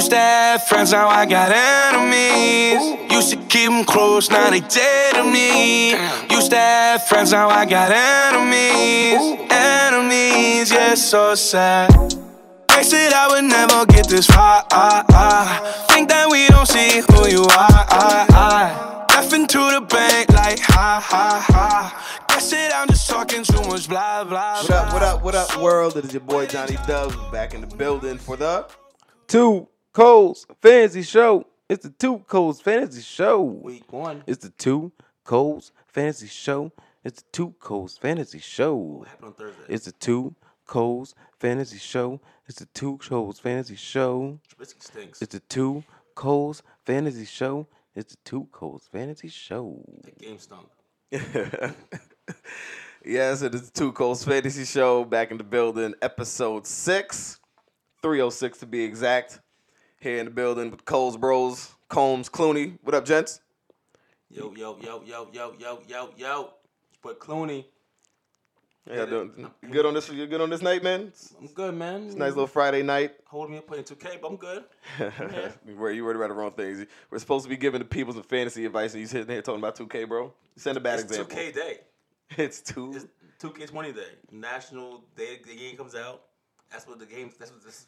Used to have friends, now I got enemies. Used to keep them close, now they dead to me. Used to have friends, now I got enemies. Enemies, yeah, so sad. They said I would never get this far. Think that we don't see who you are. Left into the bank like ha ha ha. Guess it, I'm just talking too much blah blah. What up, what up, what up, world? It is your boy Johnny Dubs back in the building for the Two Coles Fantasy Show. It's the Two Coles Fantasy Show. week one. It's the Two Coles Fantasy Show. It's the Two Coles Fantasy Show. What happened on Thursday? It's the Two Coles Fantasy Show. It's the Two Coles Fantasy Show. Trubisky stinks. It's the Two Coles Fantasy Show. It's the Two Coles Fantasy Show. That game stunk. yes, it is the Two Coast Fantasy Show back in the building, episode six, 306 to be exact. Here in the building with Coles Bros, Combs, Clooney. What up, gents? Yo, yo, yo, yo, yo, yo, yo, yo. But Clooney, y'all doing? You good on this? You good on this night, man? I'm good, man. a nice little Friday night. holding me up playing 2K, but I'm good. Where you worried about the wrong things. We're supposed to be giving the people some fantasy advice, and you sitting here talking about 2K, bro. Send a bad It's example. 2K day. It's two. It's 2K20 day. National day the game comes out. That's what the game. That's what this.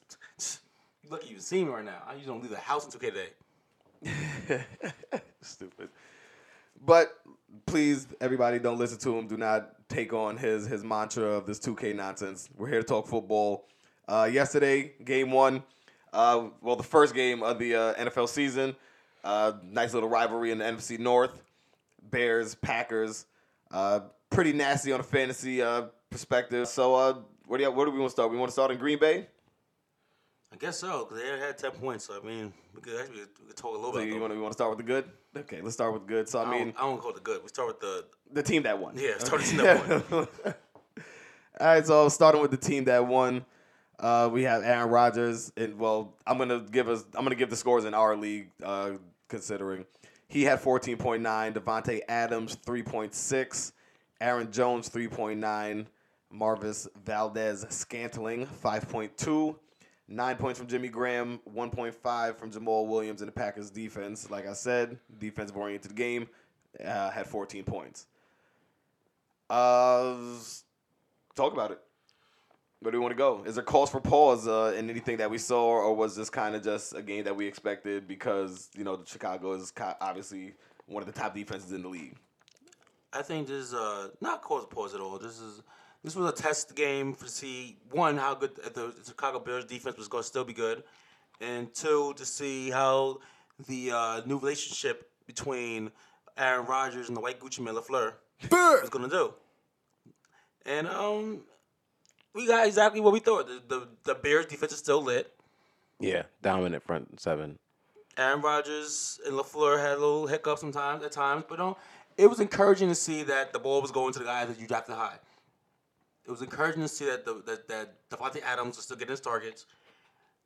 Lucky you see me right now. I usually don't leave the house until 2K. Stupid. But please, everybody, don't listen to him. Do not take on his his mantra of this 2K nonsense. We're here to talk football. Uh, yesterday, game one. Uh, well, the first game of the uh, NFL season. Uh, nice little rivalry in the NFC North. Bears, Packers. Uh, pretty nasty on a fantasy uh, perspective. So, where do you, where do we want to start? We want to start in Green Bay. I guess so, because they had 10 points. So, I mean, we could actually we could talk a little So bit. you want to, you want to start with the good? Okay, let's start with the good. So I I, mean, I don't call it the good. We start with the. the team that won. Yeah, start with the team that won. All right, so starting with the team that won, uh, we have Aaron Rodgers, and well, I'm gonna give us, I'm gonna give the scores in our league, uh, considering he had 14.9, Davante Adams 3.6, Aaron Jones 3.9, Marquez Valdes Scantling 5.2. Nine points from Jimmy Graham, 1.5 from Jamaal Williams in the Packers defense. Like I said, defensive oriented game, uh, had 14 points. Uh, talk about it. Where do we want to go? Is there cause for pause uh, in anything that we saw, or was this kind of just a game that we expected because you know Chicago is obviously one of the top defenses in the league? I think this is uh, not cause for pause at all. This is this was a test game to see one how good the Chicago Bears defense was going to still be good, and two to see how the uh, new relationship between Aaron Rodgers and the white Gucci Mane Lafleur was going to do. And um, we got exactly what we thought. The, the the Bears defense is still lit. Yeah, dominant front seven. Aaron Rodgers and LaFleur had a little hiccup sometimes at times, but um, it was encouraging to see that the ball was going to the guys that you drafted high. It was encouraging to see that the, that that Davante Adams was still getting his targets,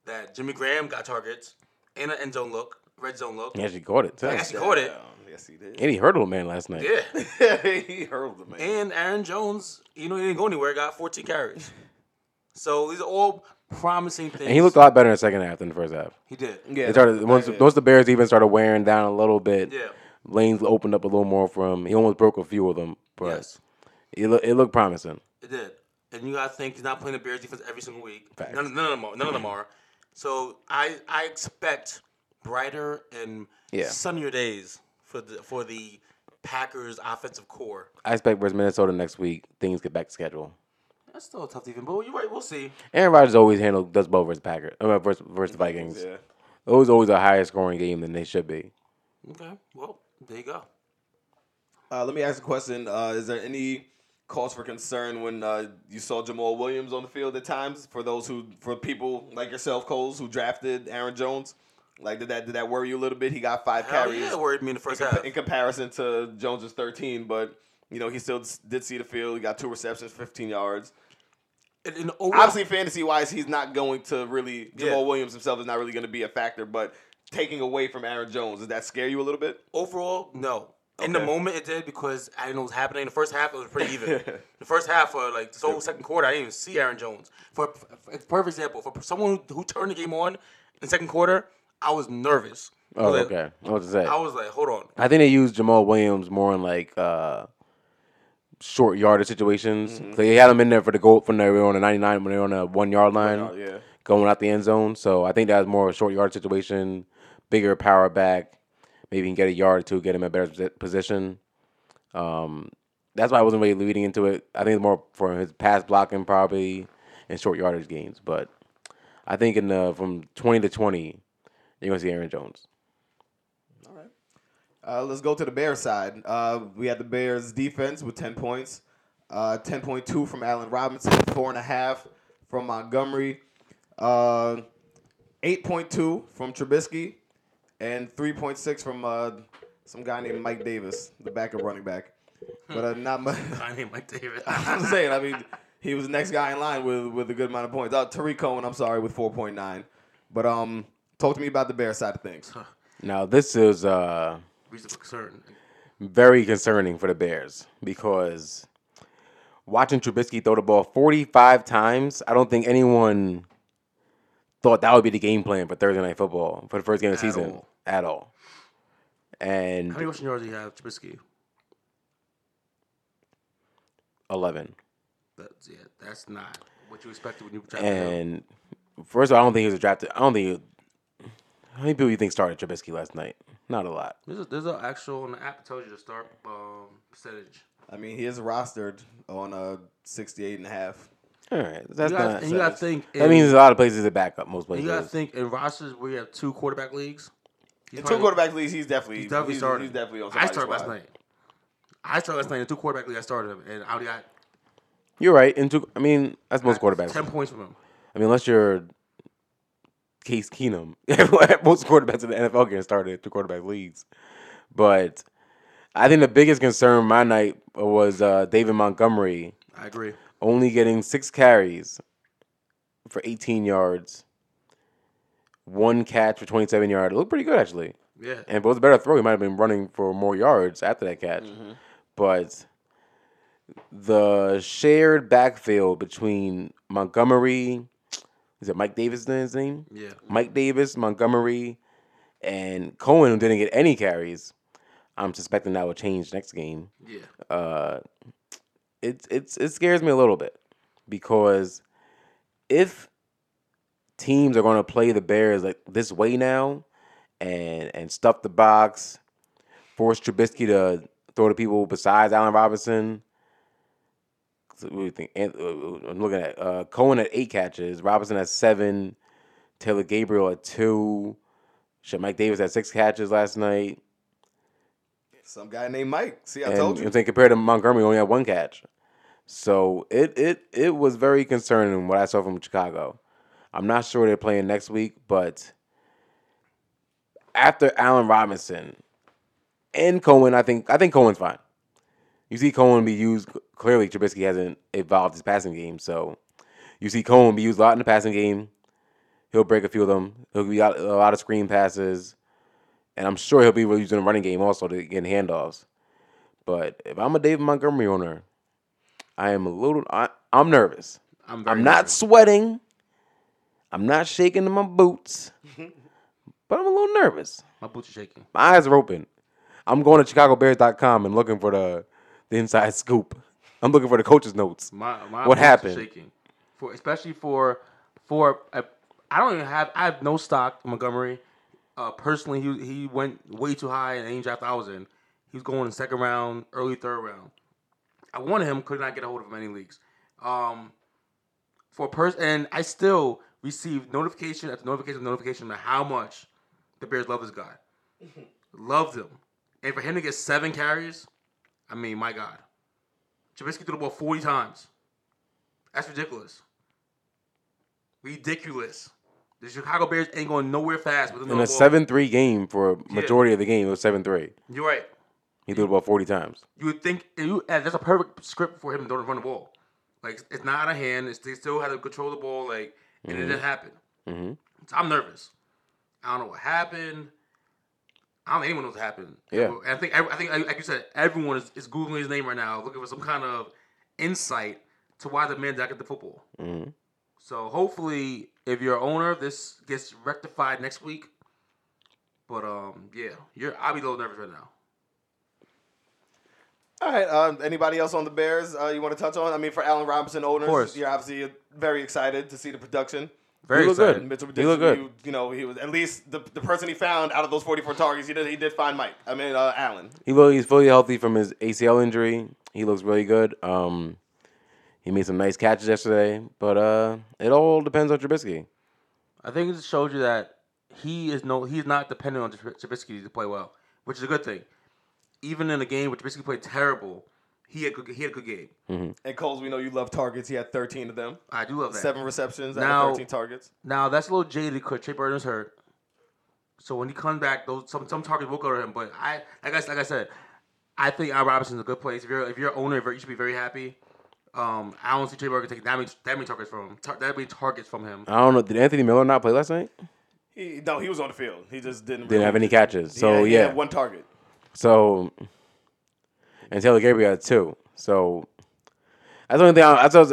that Jimmy Graham got targets, and an end zone look, red zone look. He actually caught it too. He actually caught it. Yes, he did. And he hurdled a man last night. Yeah, he hurled the man. and Aaron Jones, you know, he didn't go anywhere. Got 14 carries. So these are all promising things. And he looked a lot better in the second half than the first half. He did. yeah, They started once, yeah. once the Bears even started wearing down a little bit. Yeah. Lanes opened up a little more for him. He almost broke a few of them, but Yes. it, look, it looked promising. It did. And you gotta think he's not playing the Bears defense every single week. Facts. None, none of them are. None of them are. So I I expect brighter and Yeah. sunnier days for the for the Packers offensive core. I expect versus Minnesota next week, things get back to schedule. That's still a tough defense, but you're right. We'll see. Aaron Rodgers always handle does well versus Packers, uh, versus, versus the Vikings. Yeah. Those always a higher scoring game than they should be. Okay. Well, there you go. Uh, let me ask a question. Uh, is there any cause for concern when uh, you saw Jamaal Williams on the field at times? For those who, for people like yourself, Coles, who drafted Aaron Jones, like did that did that worry you a little bit? He got five Hell carries yeah, worried me in the first in, half. in comparison to Jones's thirteen, but you know he still did see the field. He got two receptions, fifteen yards. And, and overall, Obviously, fantasy wise, he's not going to really. Jamaal Yeah. Williams himself is not really going to be a factor, but taking away from Aaron Jones, does that scare you a little bit? overall, no. In the moment, it did because I didn't know what was happening. In the first half, it was pretty even. the first half, for like this whole second quarter, I didn't even see Aaron Jones. For, for a perfect example, for someone who, who turned the game on in the second quarter, I was nervous. I Oh, was like, okay. I was to. I was like, hold on. I think they used Jamaal Williams more in like uh, short yardage situations. Mm-hmm. They had him in there for the goal when they were on the 99 when they were on the one yard line, yeah. going out the end zone. So I think that was more of a short yard situation, bigger power back. Maybe he can get a yard or two, get him in a better position. Um, that's why I wasn't really leading into it. I think it's more for his pass blocking probably and short yardage gains. But I think in the from 20 to 20, you're gonna see Aaron Jones. All right. Uh, let's go to the Bears side. Uh, we had the Bears defense with 10 points. Uh, 10.2 from Allen Robinson, 4.5 from Montgomery, uh, 8.2 from Trubisky, and 3.6 from uh, some guy named Mike Davis, the backup running back. But uh, not much. I named Mike Davis. I'm saying, I mean, he was the next guy in line with, with a good amount of points. Uh, Tarik Cohen, I'm sorry, with 4.9. But um, talk to me about the Bears side of things. Now this is uh, Reason concern. very concerning for the Bears because watching Trubisky throw the ball 45 times, I don't think anyone thought that would be the game plan for Thursday Night Football for the first game of the season all. at all. And How many rushing yards do you have, Trubisky? 11. That's yeah. That's not what you expected when you drafted him. And first of all, I don't think he was drafted. I don't think. How many people you think started Trubisky last night? Not a lot. There's a, there's an actual on the app that tells you the start um, percentage. I mean, he is rostered on uh, 68 and a half. All right, that's You gotta, not. and you got to think. that in- means a lot of places to back up. Most places. you got to think in rosters where you have two quarterback leagues. In two quarterback leagues, he's definitely He's definitely he's, started. He's definitely on I somebody's started last night. I started last night in two quarterback league. I started him, and I got You're right. Into I mean, that's most quarterbacks. ten points from him. I mean, unless you're Case Keenum, most quarterbacks in the NFL getting started at two quarterback leagues. But I think the biggest concern my night was uh, David Montgomery I agree. Only getting six carries for 18 yards, one catch for 27 yards. It looked pretty good actually. Yeah, And if it was a better throw, he might have been running for more yards after that catch. But the shared backfield between Montgomery, is it Mike Davis his name? yeah. Mike Davis, Montgomery, and Cohen, who didn't get any carries. I'm suspecting that will change next game. Yeah, Uh, it it's it scares me a little bit because if teams are going to play the Bears like this way now and and stuff the box, force Trubisky to throw to people besides Allen Robinson. So you think? Uh, I'm looking at uh, Cohen at eight catches, Robinson at seven, Taylor Gabriel at two, Mike Davis had six catches last night. Some guy named Mike. See, I And told you. I'm saying compared to Montgomery, only had one catch. So it it it was very concerning what I saw from Chicago. I'm not sure they're playing next week, but after Allen Robinson and Cohen, I think I think Cohen's fine. You see Cohen be used clearly. Trubisky hasn't evolved his passing game, so you see Cohen be used a lot in the passing game. He'll break a few of them. He'll be out a lot of screen passes, and I'm sure he'll be used in the running game also to get handoffs. But if I'm a David Montgomery owner, I am a little. I, I'm nervous. I'm. Very I'm not nervous. sweating. I'm not shaking in my boots, but I'm a little nervous. My boots are shaking. My eyes are open. I'm going to ChicagoBears.com and looking for the the inside scoop. I'm looking for the coach's notes. My, my What happened? Shaking. For especially for for I I don't even have I have no stock in Montgomery. Uh, personally, he he went way too high in the draft I was in. He was going in second round, early third round. I wanted him, could not get a hold of him in any leagues. Um, for a person, and I still received notification after notification after notification about how much the Bears love this guy. Loved him, and for him to get seven carries, I mean, my God. Trubisky threw the ball 40 times. That's ridiculous. Ridiculous. The Chicago Bears ain't going nowhere fast with In a ball. seven three game for a majority of the game, it was seven three. You're right. He threw it about forty times. You would think you, that's a perfect script for him to run the ball. Like it's not out of hand. It's, they still had to control the ball. Like and it didn't happen. Mm-hmm. So I'm nervous. I don't know what happened. I don't think anyone knows what happened. Yeah. And I think I think like you said, everyone is, is googling his name right now, looking for some kind of insight to why the man get the football. Mhm. So hopefully, if you're an owner, this gets rectified next week. But um, yeah, you're I'll be a little nervous right now. All right. Um, anybody else on the Bears uh, you want to touch on? I mean, for Allen Robinson owners, course. you're obviously very excited to see the production. Very He excited. good. Mitchell He looked good. You, you know, he was at least the, the person he found out of those 44 targets. He did he did find Mike. I mean, uh, Allen. He look, he's fully healthy from his ACL injury. He looks really good. Um, he made some nice catches yesterday, but uh, it all depends on Trubisky. I think it just showed you that he is no he's not dependent on Trub- Trubisky to play well, which is a good thing. Even in a game where Trubisky played terrible, he had good, he had a good game. And Coles, we know you love targets. He had 13 of them, I do love that. seven receptions out Now- of 13 targets. Now that's a little jaded because Trey Burton's hurt. So when he comes back, those some some targets will go to him. But I like I like I said, I think Al Robinson's a good place. If you're if you're an owner, you should be very happy. Um, I don't see Trey Burton taking that many that many targets from him. Tar- that many targets from him. I don't know. Did Anthony Miller not play last night? He, no, he was on the field. He just didn't. Didn't have any catches. He So had- he yeah. had one target. So, and Taylor Gabriel had two. So that's the only thing. I, I was,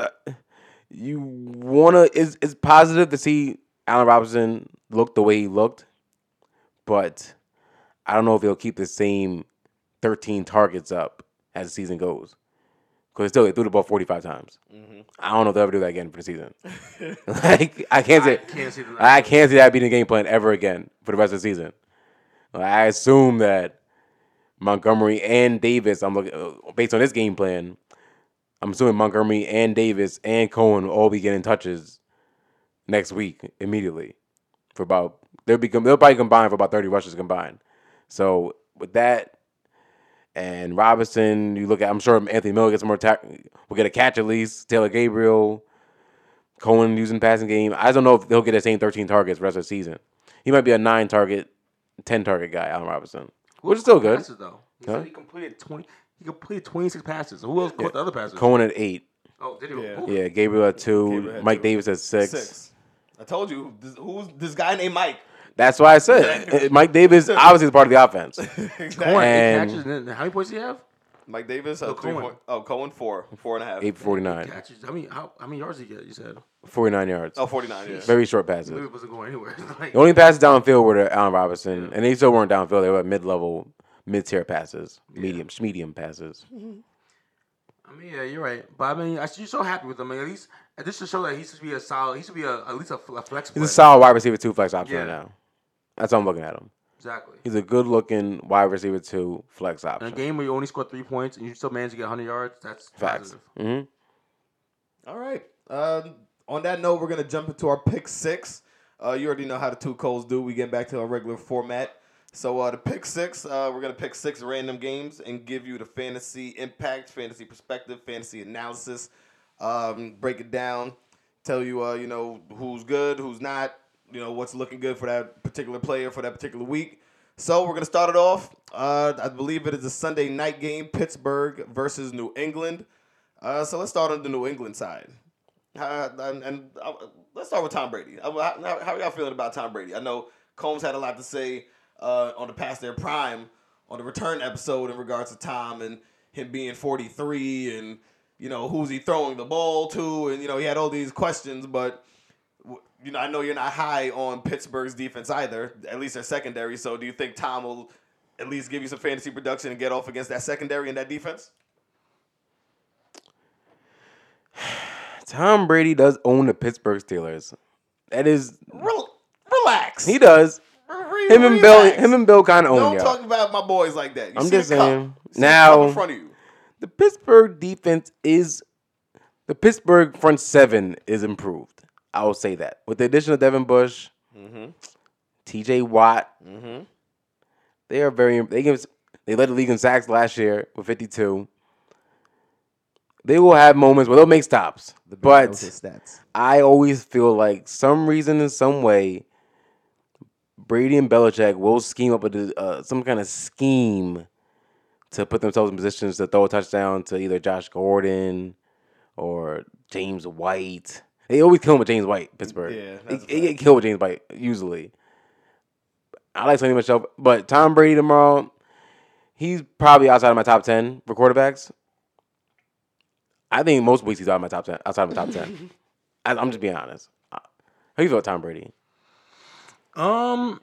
you wanna is it's positive to see Allen Robinson look the way he looked, but I don't know if he'll keep the same thirteen targets up as the season goes. Because still, they threw the ball forty five times. I don't know if they'll ever do that again for the season. like I can't say, I can't see I can't see that being the game plan ever again for the rest of the season. Like, I assume that Montgomery and Davis. I'm looking uh, based on this game plan. I'm assuming Montgomery and Davis and Cohen will all be getting touches next week immediately for about they'll be they'll probably combine for about 30 rushes combined. So with that and Robinson, you look at I'm sure Anthony Miller gets more ta- will get a catch at least. Taylor Gabriel, Cohen using passing game. I don't know if he'll get the same 13 targets the rest of the season. He might be a nine target, 10 target guy, Allen Robinson, which is still good. Passes though. He Huh? said he completed twenty. He completed twenty six passes. So who else caught the other passes? Cohen at eight. Oh, did he? Yeah. Ooh. Yeah, Gabriel at two. Gabriel Mike two. Davis at six. Six. I told you. This, who's this guy named Mike? That's why I said Mike Davis obviously is part of the offense. Exactly. Cohen, eight And- catches. And how many points did he have? Mike Davis. Uh, No, three Cohen. point, oh, Cohen four, four and a half. Eight forty nine. Catches. I mean, how, how many yards did he get? You said. 49 yards. Oh, 49, yeah. Very short passes. Maybe it wasn't going anywhere. like, The only passes downfield were to Allen Robinson, and they still weren't downfield. They were mid level, mid tier passes, medium, medium passes. I mean, yeah, you're right. But I mean, I, you're so happy with him. I mean, at least this should show that he should be a solid. He should be a, at least a, fl- a flex He's player. a solid wide receiver two flex option right now. That's how I'm looking at him. Exactly. He's a good looking wide receiver two flex option. In a game where you only score three points and you still manage to get 100 yards, that's Facts. positive. hmm All right. Um, on that note, we're gonna jump into our pick six. Uh, you already know how the two codes do. We get back to our regular format. So uh, the pick six, uh, we're gonna pick six random games and give you the fantasy impact, fantasy perspective, fantasy analysis. Um, break it down, tell you uh, you know who's good, who's not, you know what's looking good for that particular player for that particular week. So we're gonna start it off. Uh, I believe it is a Sunday night game, Pittsburgh versus New England. Uh, so let's start on the New England side. Uh, and and uh, let's start with Tom Brady. Uh, How, how, how are y'all feeling about Tom Brady? I know Combs had a lot to say uh, on the past their prime on the return episode in regards to Tom and him being 43 and you know who's he throwing the ball to and you know he had all these questions, but you know I know you're not high on Pittsburgh's defense either, at least their secondary. So do you think Tom will at least give you some fantasy production and get off against that secondary and that defense? Tom Brady does own the Pittsburgh Steelers. That is, Rel- relax. he does. Re- Him and Bill, him and Bill kind of own Don't y'all. talk about my boys like that. You I'm just saying. Now- in front of you. The Pittsburgh defense is the Pittsburgh front seven is improved. I will say that with the addition of Devin Bush, T.J. Watt, they are very. They give. They led the league in sacks last year with 52. They will have moments where they'll make stops, but stats. I always feel like some reason in some way, Brady and Belichick will scheme up a, uh, some kind of scheme to put themselves in positions to throw a touchdown to either Josh Gordon or James White. They always kill him with James White, Pittsburgh. Yeah, they, they get killed with James White usually. I like Sony Michel, but Tom Brady tomorrow, he's probably outside of my top ten for quarterbacks. I think most weeks he's out of my top ten, outside of my top ten. I, I'm just being honest. I, How you feel, about Tom Brady? Um,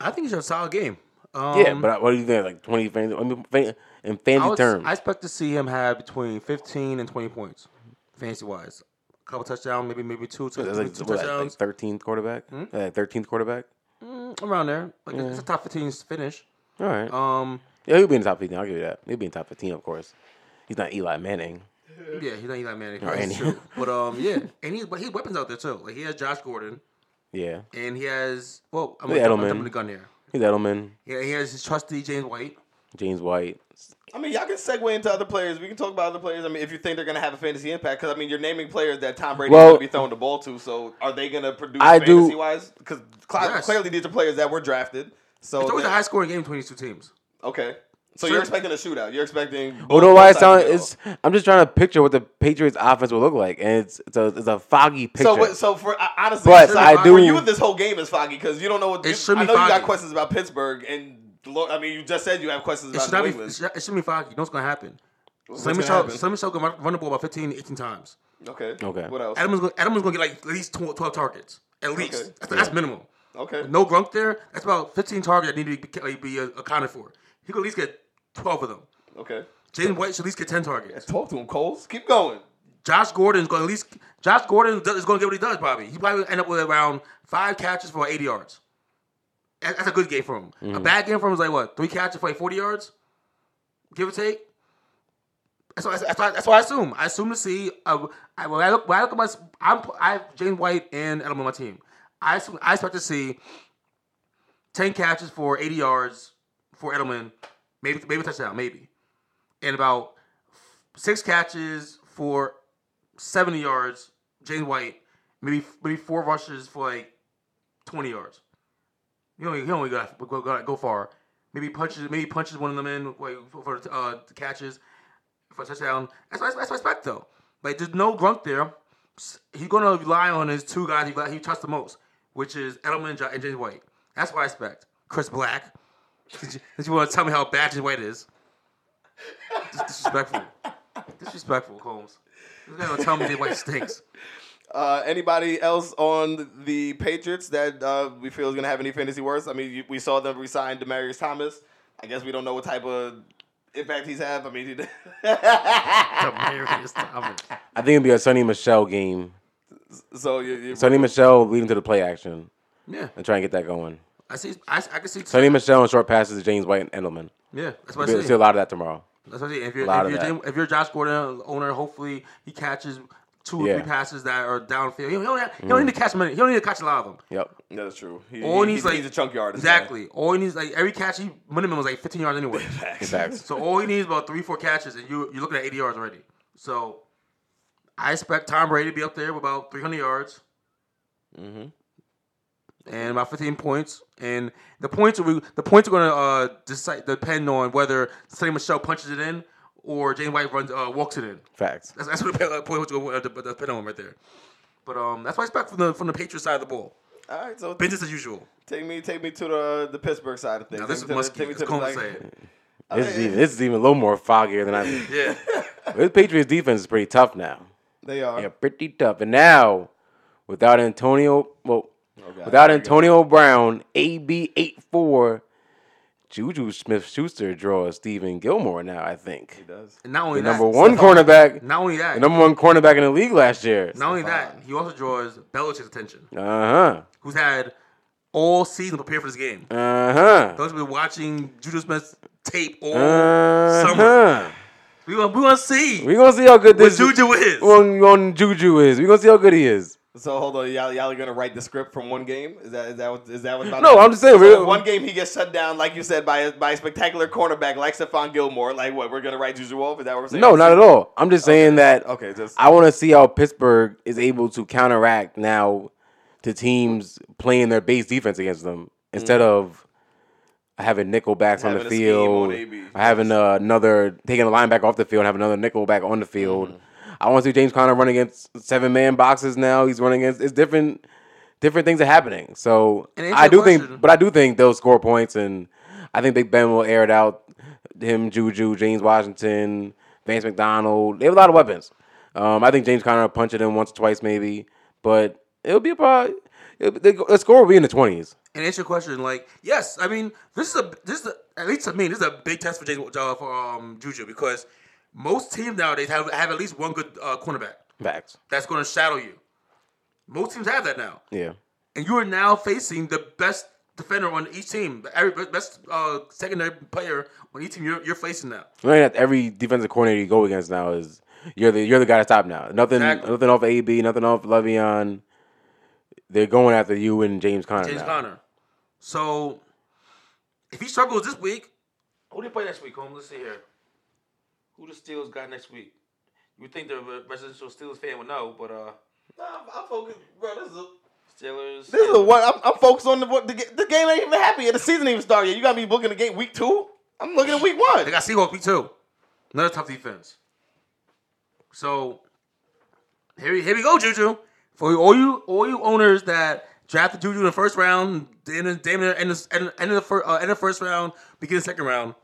I think he's a solid game. Um, yeah, but what do you think? Like twenty fantasy, I mean, fan- in I, fantasy would- terms. I expect to see him have between 15 and 20 points, fantasy wise. Couple touchdowns, maybe maybe two, two, like, two what, touchdowns, 13th quarterback? Hmm? Uh, 13th quarterback? Mm, around there. Like it's a top 15 finish. All right. Um, yeah, he'll be in the top 15. I'll give you that. He'll be in the top 15, of course. He's not Eli Manning. yeah, he's not Eli Manning. Or That's any- true. But um, yeah, and he but he weapons out there too. Like he has Josh Gordon, Yeah. and he has well, I'm Yeah, gonna Edelman. I'm jumping the gun here. He's Edelman, Yeah, he has his trusty James White. James White. I mean, y'all can segue into other players. We can talk about other players. I mean, if you think they're going to have a fantasy impact, because I mean, you're naming players that Tom Brady Well- going to be throwing the ball to. So, are they going to produce I do- fantasy wise? Because Yes. clearly these are players that were drafted. So, It's always a high scoring game between these two teams. okay. So Sure. you're expecting a shootout. You're expecting. Oh no, why both it sound to it's I'm just trying to picture what the Patriots offense will look like. And it's it's a it's a foggy picture. So, so for honestly, But for- I for do- you, this whole game is foggy because you don't know what. It You, I be know you got questions about Pittsburgh, and lo- I mean, you just said you have questions about should not New be. It should, it should be foggy. You know what's gonna happen? What's Slim gonna Michelle, happen? Slim Michelle gonna run the ball about 15, 18 times. Okay. Okay. What else? Adams gonna, Adams gonna get like at least 12, 12 targets. At least. Okay. That's, that's minimum. Okay. No Gronk there. That's about 15 targets that need to be, be uh, accounted for. He could at least get 12 of them. Okay. James White should at least get 10 targets. Talk to him, Coles. Keep going. Josh Gordon is going to at least. Josh Gordon is going to get what he does. Probably he probably end up with around five catches for 80 yards. That- That's a good game for him. A bad game for him is like what? Three catches for like 40 yards, give or take. That's what, that's, what, that's what I assume. I assume to see. Uh, I, when I look, when I look at my, I'm, I have James White and Edelman on my team. I assume, I expect to see 10 catches for 80 yards for Edelman, maybe maybe a touchdown, maybe, and about six catches for 70 yards, James White, maybe maybe four rushes for like 20 yards. You know, he don't got go, go, go far. Maybe punches, maybe punches one of them in like, for, for uh, catches for a touchdown. That's that's I expect though. Like there's no Gronk there. He's gonna rely on his two guys he, he trusts the most, which is Edelman and Ja- James White. That's what I expect. Chris Black. Did you, did you want to tell me how bad James White is? Dis- disrespectful. Disrespectful, Holmes. You're gonna tell me James White stinks. Uh, anybody else on the Patriots that uh, we feel is going to have any fantasy worth? I mean, you, we saw them resign Demaryius Thomas. I guess we don't know what type of impact he's had. I mean, he, Demaryius Thomas. I think it'd be a Sony Michel game. so you, you, Sony Michel leading to the play action Yeah, and try and get that going. I see. I, I can see. Sony Michel and short passes to James White and Edelman. Yeah, that's what I We'll see. see a lot of that tomorrow. That's what I see. If you're, if you're. James, if you're Josh Gordon owner, hopefully he catches two or Yeah. three passes that are downfield. He don't, he don't need to catch many. He don't need to catch a lot of them. Yep. that is true. He, All he he- needs he's, like he's a chunk yard. Exactly. All he needs like every catch he minimum was like 15 yards anyway. In fact, so all he needs is about three, four catches, and you you're looking at 80 yards already. So I expect Tom Brady to be up there with about 300 yards. And about 15 points, and the points are the points are going to uh, decide depend on whether Sony Michel punches it in or James White runs uh, walks it in. facts. That's, that's what the uh, point was going to depend on right there. But um, that's what I expect from the from the Patriots side of the ball. All right, so Business as usual. take me take me to the the Pittsburgh side of things. Now this is Take me to the- musky. take me As to the Coleman black- say it. This is even this is even a little more foggier than I. Yeah. This Patriots defense is pretty tough now. They are. Yeah, pretty tough. And now, without Antonio, well, Oh, God. without Here we go. Antonio Brown, AB 84, Juju Smith Schuster draws Stephon Gilmore now, I think. He does. And not only The that, number one cornerback, Not only that, the number one cornerback in the league last year. not only that, he also draws Belichick's attention, Uh huh. who's had all season to prepare for this game. Uh huh. Those have been watching Juju Smith's tape all Uh summer. huh. We gonna we gonna see We gonna see how good what this Juju is. on, on Juju is. We're gonna see how good he is. So hold on, y'all, y'all are gonna write the script from one game? Is that is that what is that what's about? No, to I'm just saying, So one game he gets shut down, like you said, by a, by a spectacular cornerback like Stephon Gilmore. Like what? We're gonna write Juju off? Is that what we're saying? No, not at all. I'm just saying that Okay, just I want to see how Pittsburgh is able to counteract now to teams playing their base defense against them instead of having nickel backs on the field, on or having uh, another taking a linebacker off the field, and have another nickel back on the field. I want to see James Conner run against seven man boxes now. He's running against it's different. Different things are happening, so I do question- think, but I do think they'll score points, and I think Big Ben will air it out. Him, Juju, James Washington, Vance McDonald. They have a lot of weapons. Um, I think James Conner will punch it in once or twice, maybe, but it'll be about the, the score will be in the twenties. And answer your question, like yes, I mean this is a this is a, at least to me this is a big test for James uh, for um, Juju because most teams nowadays have have at least one good uh, cornerback Facts. that's going to shadow you. Most teams have that now, Yeah. and you are now facing the best defender on each team, every best uh, secondary player on each team you're, you're facing now. I mean, every defensive coordinator you go against now is you're the you're the guy to stop now. Nothing Exactly. nothing off AB, nothing off Le'Veon. They're going after you and James Conner. James now. Conner. So if he struggles this week, who do they play next week? Home. Let's see here. Who the Steelers got next week? You would think the re- residential Steelers fan would know, but uh, Nah, I'm focused, bro. This is a, Steelers. this is a what I'm, I'm focused on the what the, the game ain't even happy yet. The season ain't even started yet. You got me booking the game week two. I'm looking at week one. They got Seahawks week two. Another tough defense. So here, we- here we go, Juju. For all you all you owners that drafted Juju in the first round, then in, then in the end, end of the first uh, end of the first round, begin the second round.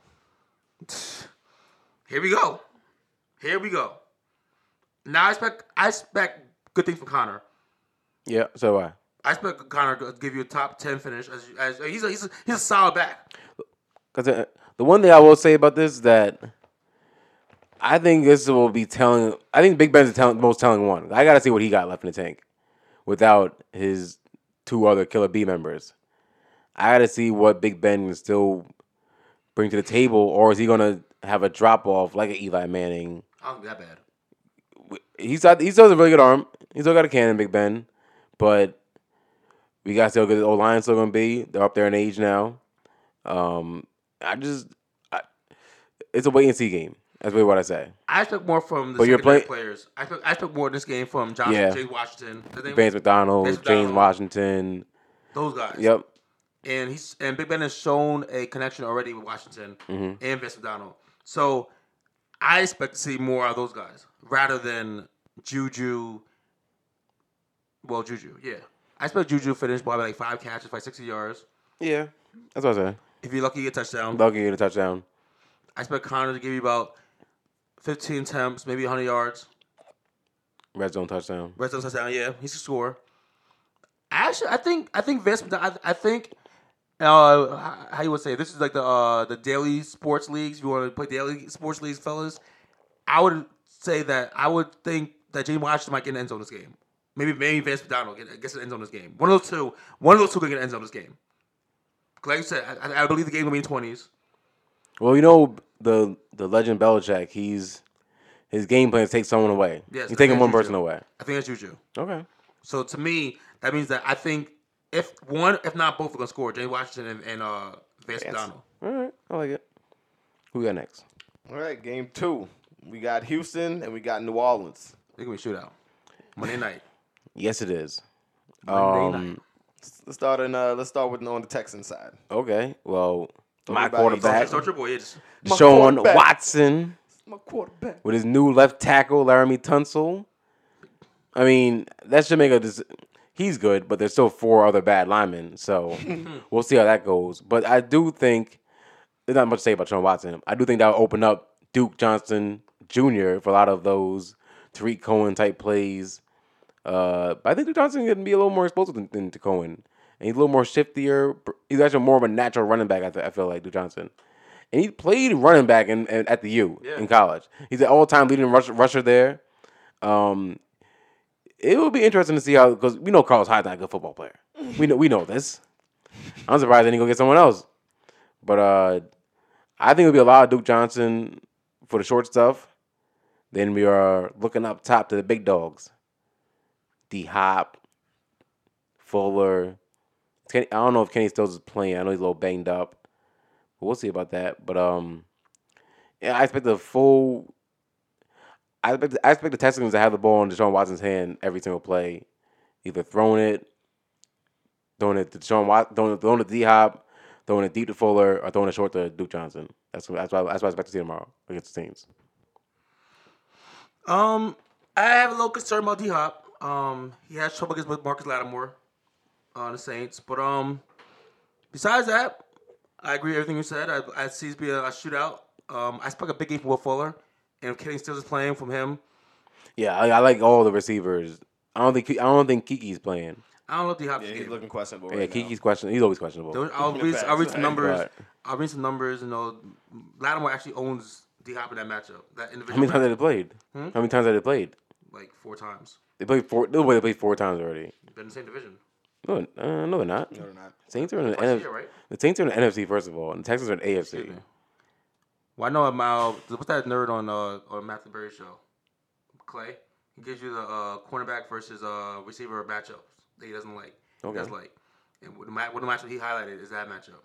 Here we go. Here we go. Now I expect I expect good things from Conner. Yeah. So I. I expect Conner to give you a top ten finish as, as he's a, he's a, he's a solid back. Because uh, the one thing I will say about this is that I think this will be telling. I think Big Ben's the tell, most telling one. I got to see what he got left in the tank without his two other Killer B members. I got to see what Big Ben can still bring to the table, or is he gonna have a drop off like an Eli Manning? I don't that bad. He's got, he still has a really good arm. He's still got a cannon, Big Ben, but we got to see how good the O line still gonna be. They're up there in age now. Um, I just, I, it's a wait and see game. That's really what I say. I took more from the But you're play- players. I took I expect more in this game from Johnson, Yeah. James Washington, Vance McDonald, James McDonald. Washington. those guys. Yep. And he's and Big Ben has shown a connection already with Washington Mm-hmm. and Vance McDonald. So I expect to see more of those guys rather than Juju. Well, Juju, yeah. I expect Juju to finish probably like five catches, like sixty yards. Yeah, that's what I say. If you're lucky, you get a touchdown. Lucky get a touchdown. I expect Conner to give you about fifteen attempts, maybe hundred yards. Red zone touchdown. Red zone touchdown. Yeah, he should score. Actually, I think I think Vince. I, I think uh, how you would say this is like the uh, the daily sports leagues. If you want to play daily sports leagues, fellas, I would say that I would think that James Washington might get an end zone this game. Maybe maybe Vince McDonald get, gets an end zone this game. One of those two. One of those two can get an end zone this game. Like I said, I, I believe the game will be in twenties. Well, you know the the legend Belichick. He's his game plan is take someone away. Yes, he's taking one person away. I think that's Juju. Okay. So to me, that means that I think if one, if not both, are gonna score. James Washington and, and uh, Vance McDonald. All right. I like it. Who we got next? All right, game two. We got Houston and we got New Orleans. It can be a shootout. Monday night. Yes, it is. Monday Um, night. Let's start in, uh, let's start with on the Texan side. Okay. Well, my Everybody- quarterback, Start your boy. Yeah, just, My Deshaun quarterback. Watson, My quarterback. with his new left tackle, Laremy Tunsil. I mean, that should make a. He's good, but there's still four other bad linemen, so we'll see how that goes. But I do think there's not much to say about Deshaun Watson. I do think that will open up Duke Johnson Jr. for a lot of those Tarik Cohen type plays. Uh, but I think Duke Johnson can be a little more explosive than, than to Cohen. And he's a little more shiftier. He's actually more of a natural running back, I, th- I feel like, Duke Johnson. And he played running back in, in, at the U Yeah. in college. He's an all time leading rush, rusher there. Um, it will be interesting to see how, because we know Carlos Hyde's not a good football player. We know, we know this. I'm surprised they didn't go get someone else. But uh, I think it'll be a lot of Duke Johnson for the short stuff. Then we are looking up top to the big dogs. D Hop, Fuller. Kenny, I don't know if Kenny Stills is playing. I know he's a little banged up. But we'll see about that. But um, yeah, I expect the full. I expect I expect the Texans to have the ball in Deshaun Watson's hand every single play, either throwing it, throwing it to Deshaun Watson, throwing, it- to D Hop, throwing it deep to Fuller, or throwing it short to Duke Johnson. That's what that's what, that's what I expect to see tomorrow against the Saints. um, I have a little concern about D Hop. Um, he has trouble against Marcus Lattimore on the Saints, but um, besides that, I agree with everything you said. I, I see it be a, a shootout. Um, I expect a big game from Will Fuller, and if Kenny Stills is playing from him, Yeah, I, I like all the receivers. I don't think I don't think Kiki's playing. I don't know if D Hop. Yeah, he's looking questionable. Yeah, right Kiki's question. He's always questionable. There- I'll read, I'll read some numbers. Right. I'll read some numbers. You know, Lattimore actually owns D Hop in that matchup. That How many times have they played? Hmm? How many times have they played? like four times. They played four. No, they played four times already. Been in the same division. No, uh, no, they're not. No, they're not. Saints are in the NFC. right? The Saints are in the NFC first of all, and the Texans are in the AFC. Me. Well, I know about what's that nerd on uh on Matthew Berry show? Clay. He gives you the uh, cornerback versus uh, receiver matchups that he doesn't like. He Okay. does like. And what the, what the matchup he highlighted is that matchup.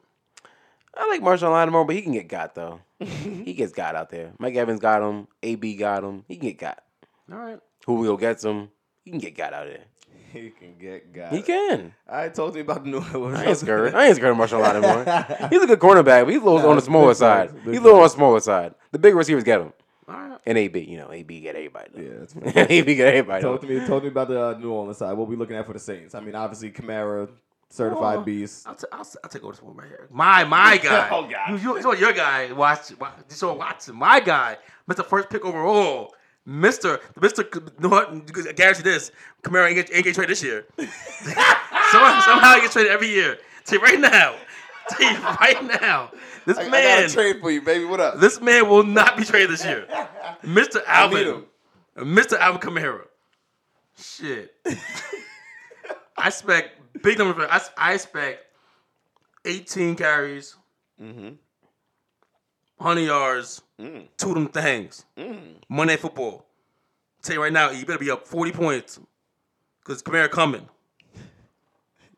I like Marshon Lattimore, but he can get got though. he gets got out there. Mike Evans got him. AB got him. He can get got. All right. Julio gets him. He can get got out there. He can get guys. He can. I told you about the new. I ain't scared. I ain't scared of Marshon Lattimore. He's a good cornerback, but he's a little on the smaller side. He's a little on the smaller side. The big receivers get him. All right. And AB, you know, AB get everybody. Though. Yeah, that's fair. AB get everybody. told me told me about the uh, New Orleans side. What we looking at for the Saints? I mean, obviously Kamara, certified Oh. beast. I'll, t- I'll, I'll take over this one right here. My my guy. Oh, God. You, you, you your guy. Watch. watch you saw Watson. My guy. Mr. First pick overall. Mister, Mister, you know what? I guarantee this: Kamara ain't get, ain't get traded this year. somehow, somehow he gets traded every year. See right now. see right now. This I, I man, got a trade for you, baby. What up? this man will not be traded this year. Mister I Alvin. Mister Alvin Kamara. Shit. I expect big number. I, I expect 18 carries, Mm-hmm. 100 yards, Mm. two of them things. Mm. Monday football. Tell you right now, you better be up 40 points because Kamara coming.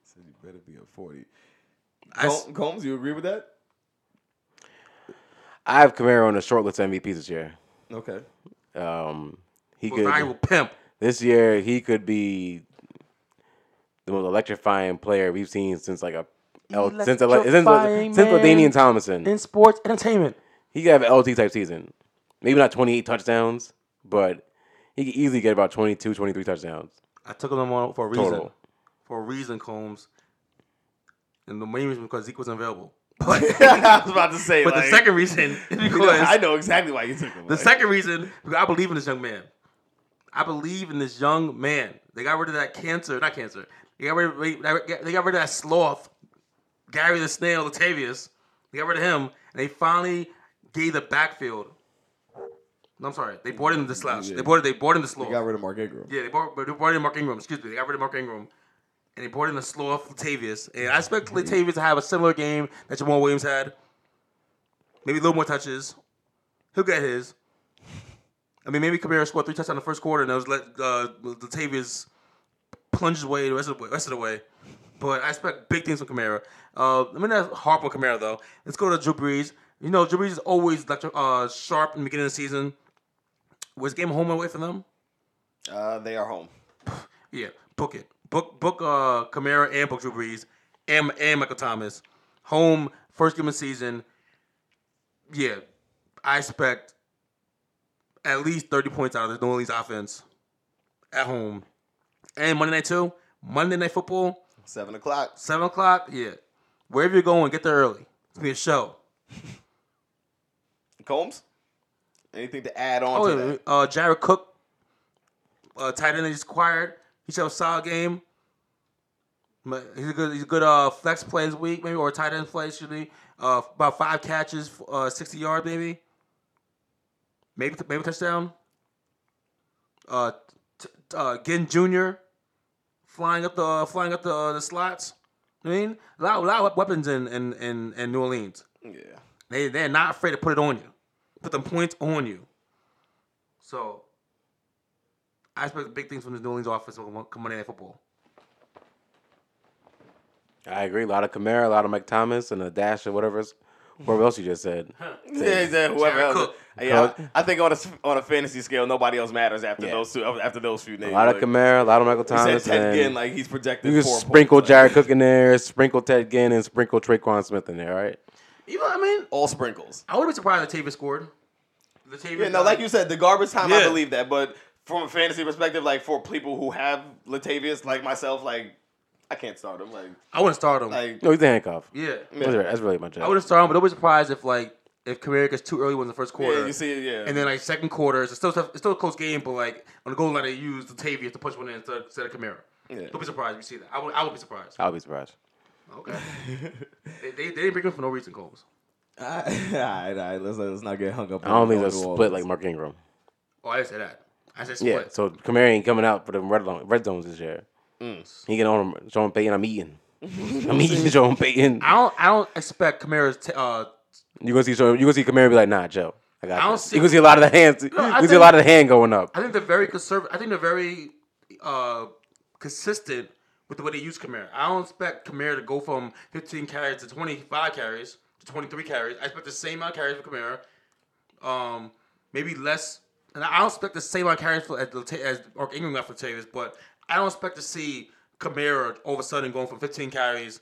So you better be a forty. I s- Col- Combs, you agree with that? I have Kamara on the short list of MVPs this year. Okay. Um, he but could Ryan will pimp. this year. He could be the most electrifying player we've seen since like a L, since a, since Electrifying, since Ladainian man. Tomlinson. In sports entertainment. He could have an LT type season. Maybe not 28 touchdowns, but he could easily get about 22, 23 touchdowns. I took him on for a reason. Total. For a reason, Combs. And the main reason because Zeke wasn't available. I was about to say, but like, the second reason is you know, because I know exactly why you took him. The like- second reason, because I believe in this young man. I believe in this young man. They got rid of that cancer, not cancer. They got rid of, they got rid of that sloth, Gary the Snail, Latavius. They got rid of him, and they finally gave the backfield. No, I'm sorry. They brought in the slouch. Yeah. They brought they brought in the sloth. They got rid of Mark Ingram. Yeah, they brought, they brought in Mark Ingram. Excuse me, they got rid of Mark Ingram, and they brought in the sloth Latavius. And I expect Latavius to have a similar game that Jamaal Williams had. Maybe a little more touches. He'll get his. I mean, maybe Kamara scored three touchdowns in the first quarter, and those let uh, Latavius plunge his way the rest of the way, rest of the way. But I expect big things from Kamara. Uh, I'm gonna harp on Kamara though. Let's go to Drew Brees. You know, Drew Brees is always electri- uh, sharp in the beginning of the season. Was game home away for them? Uh, they are home. Yeah, book it. Book book uh Kamara and book Drew Brees and and Michael Thomas. Home first game of the season. Yeah, I expect at least thirty points out of the New Orleans offense at home. And Monday night too. Monday night football, Seven o'clock. seven o'clock. Yeah, wherever you're going, get there early. It's gonna be a show. Combs. Anything to add on Oh, to that? uh, Jared Cook, uh, tight end they just acquired. He should have a solid game. He's a good, he's a good uh, flex play this week, maybe or tight end play should be uh, about five catches, uh, sixty yards, maybe, maybe maybe a touchdown. Uh, t- t- uh, Ginn Jr. flying up the uh, flying up the uh, the slots. I mean, a lot, a lot of weapons in in, in, in New Orleans. Yeah. They they're not afraid to put it on you, put the points on you. So I expect big things from this New Orleans offense come Monday Night Football. I agree. A lot of Kamara, a lot of Mike Thomas, and a dash of whatever, whatever else you just said. Yeah, he whoever Jared else. Cook. Yeah, Cook. I, I think on a on a fantasy scale, nobody else matters after Yeah. those two. After those few names, A lot of like, Kamara, a lot of Michael He said Thomas, Ted and Ginn, like he's projected. you can sprinkle points, Jared like, Cook in there, sprinkle Ted Ginn, and sprinkle Tre'Quan Smith in there. Right? You know what I mean? all sprinkles. I would be surprised if Tavis scored. The Tavis Yeah, no, like you said, the garbage time. I believe that, but from a fantasy perspective, like for people who have Latavius, like myself, like I can't start him. Like, I wouldn't start him. like No, he's a handcuff. yeah, That's, right. That's really my job. I wouldn't start him, but I'd be surprised if like if Kamara gets too early in the first quarter. yeah, you see it, yeah. And then like second quarter, it's still it's still a close game, but like on the goal line they use the Tavius to push one in instead, instead of Kamara. Yeah. Don't be surprised if you see that. I would, I would be surprised. I'll be surprised. Okay. they, they, they didn't bring him for no reason, Coles. all right, all right. Let's let's not get hung up. I don't think New it's a split Orleans. like Mark Ingram. Oh, I didn't say that. I said split. Yeah, split. so Kamara ain't coming out for the red, zone- red zones this year. Mm. He get on him, Sean Payton. I'm eating. I'm eating Sean Payton. I don't. I don't expect Kamara's. T- uh, You gonna see Sean, you gonna see Kamara be like, Nah, Joe, I got I don't this. see- You gonna see a lot of the hands. you gonna see a lot of the hand going up. I think they're very conservative. I think they're very uh, consistent with the way they use Kamara. I don't expect Kamara to go from 15 carries to 25 carries to 23 carries. I expect the same amount of carries for Kamara. Um, maybe less. And I don't expect the same amount of carries for, as, as Mark Ingram got for Latavius, but I don't expect to see Kamara all of a sudden going from 15 carries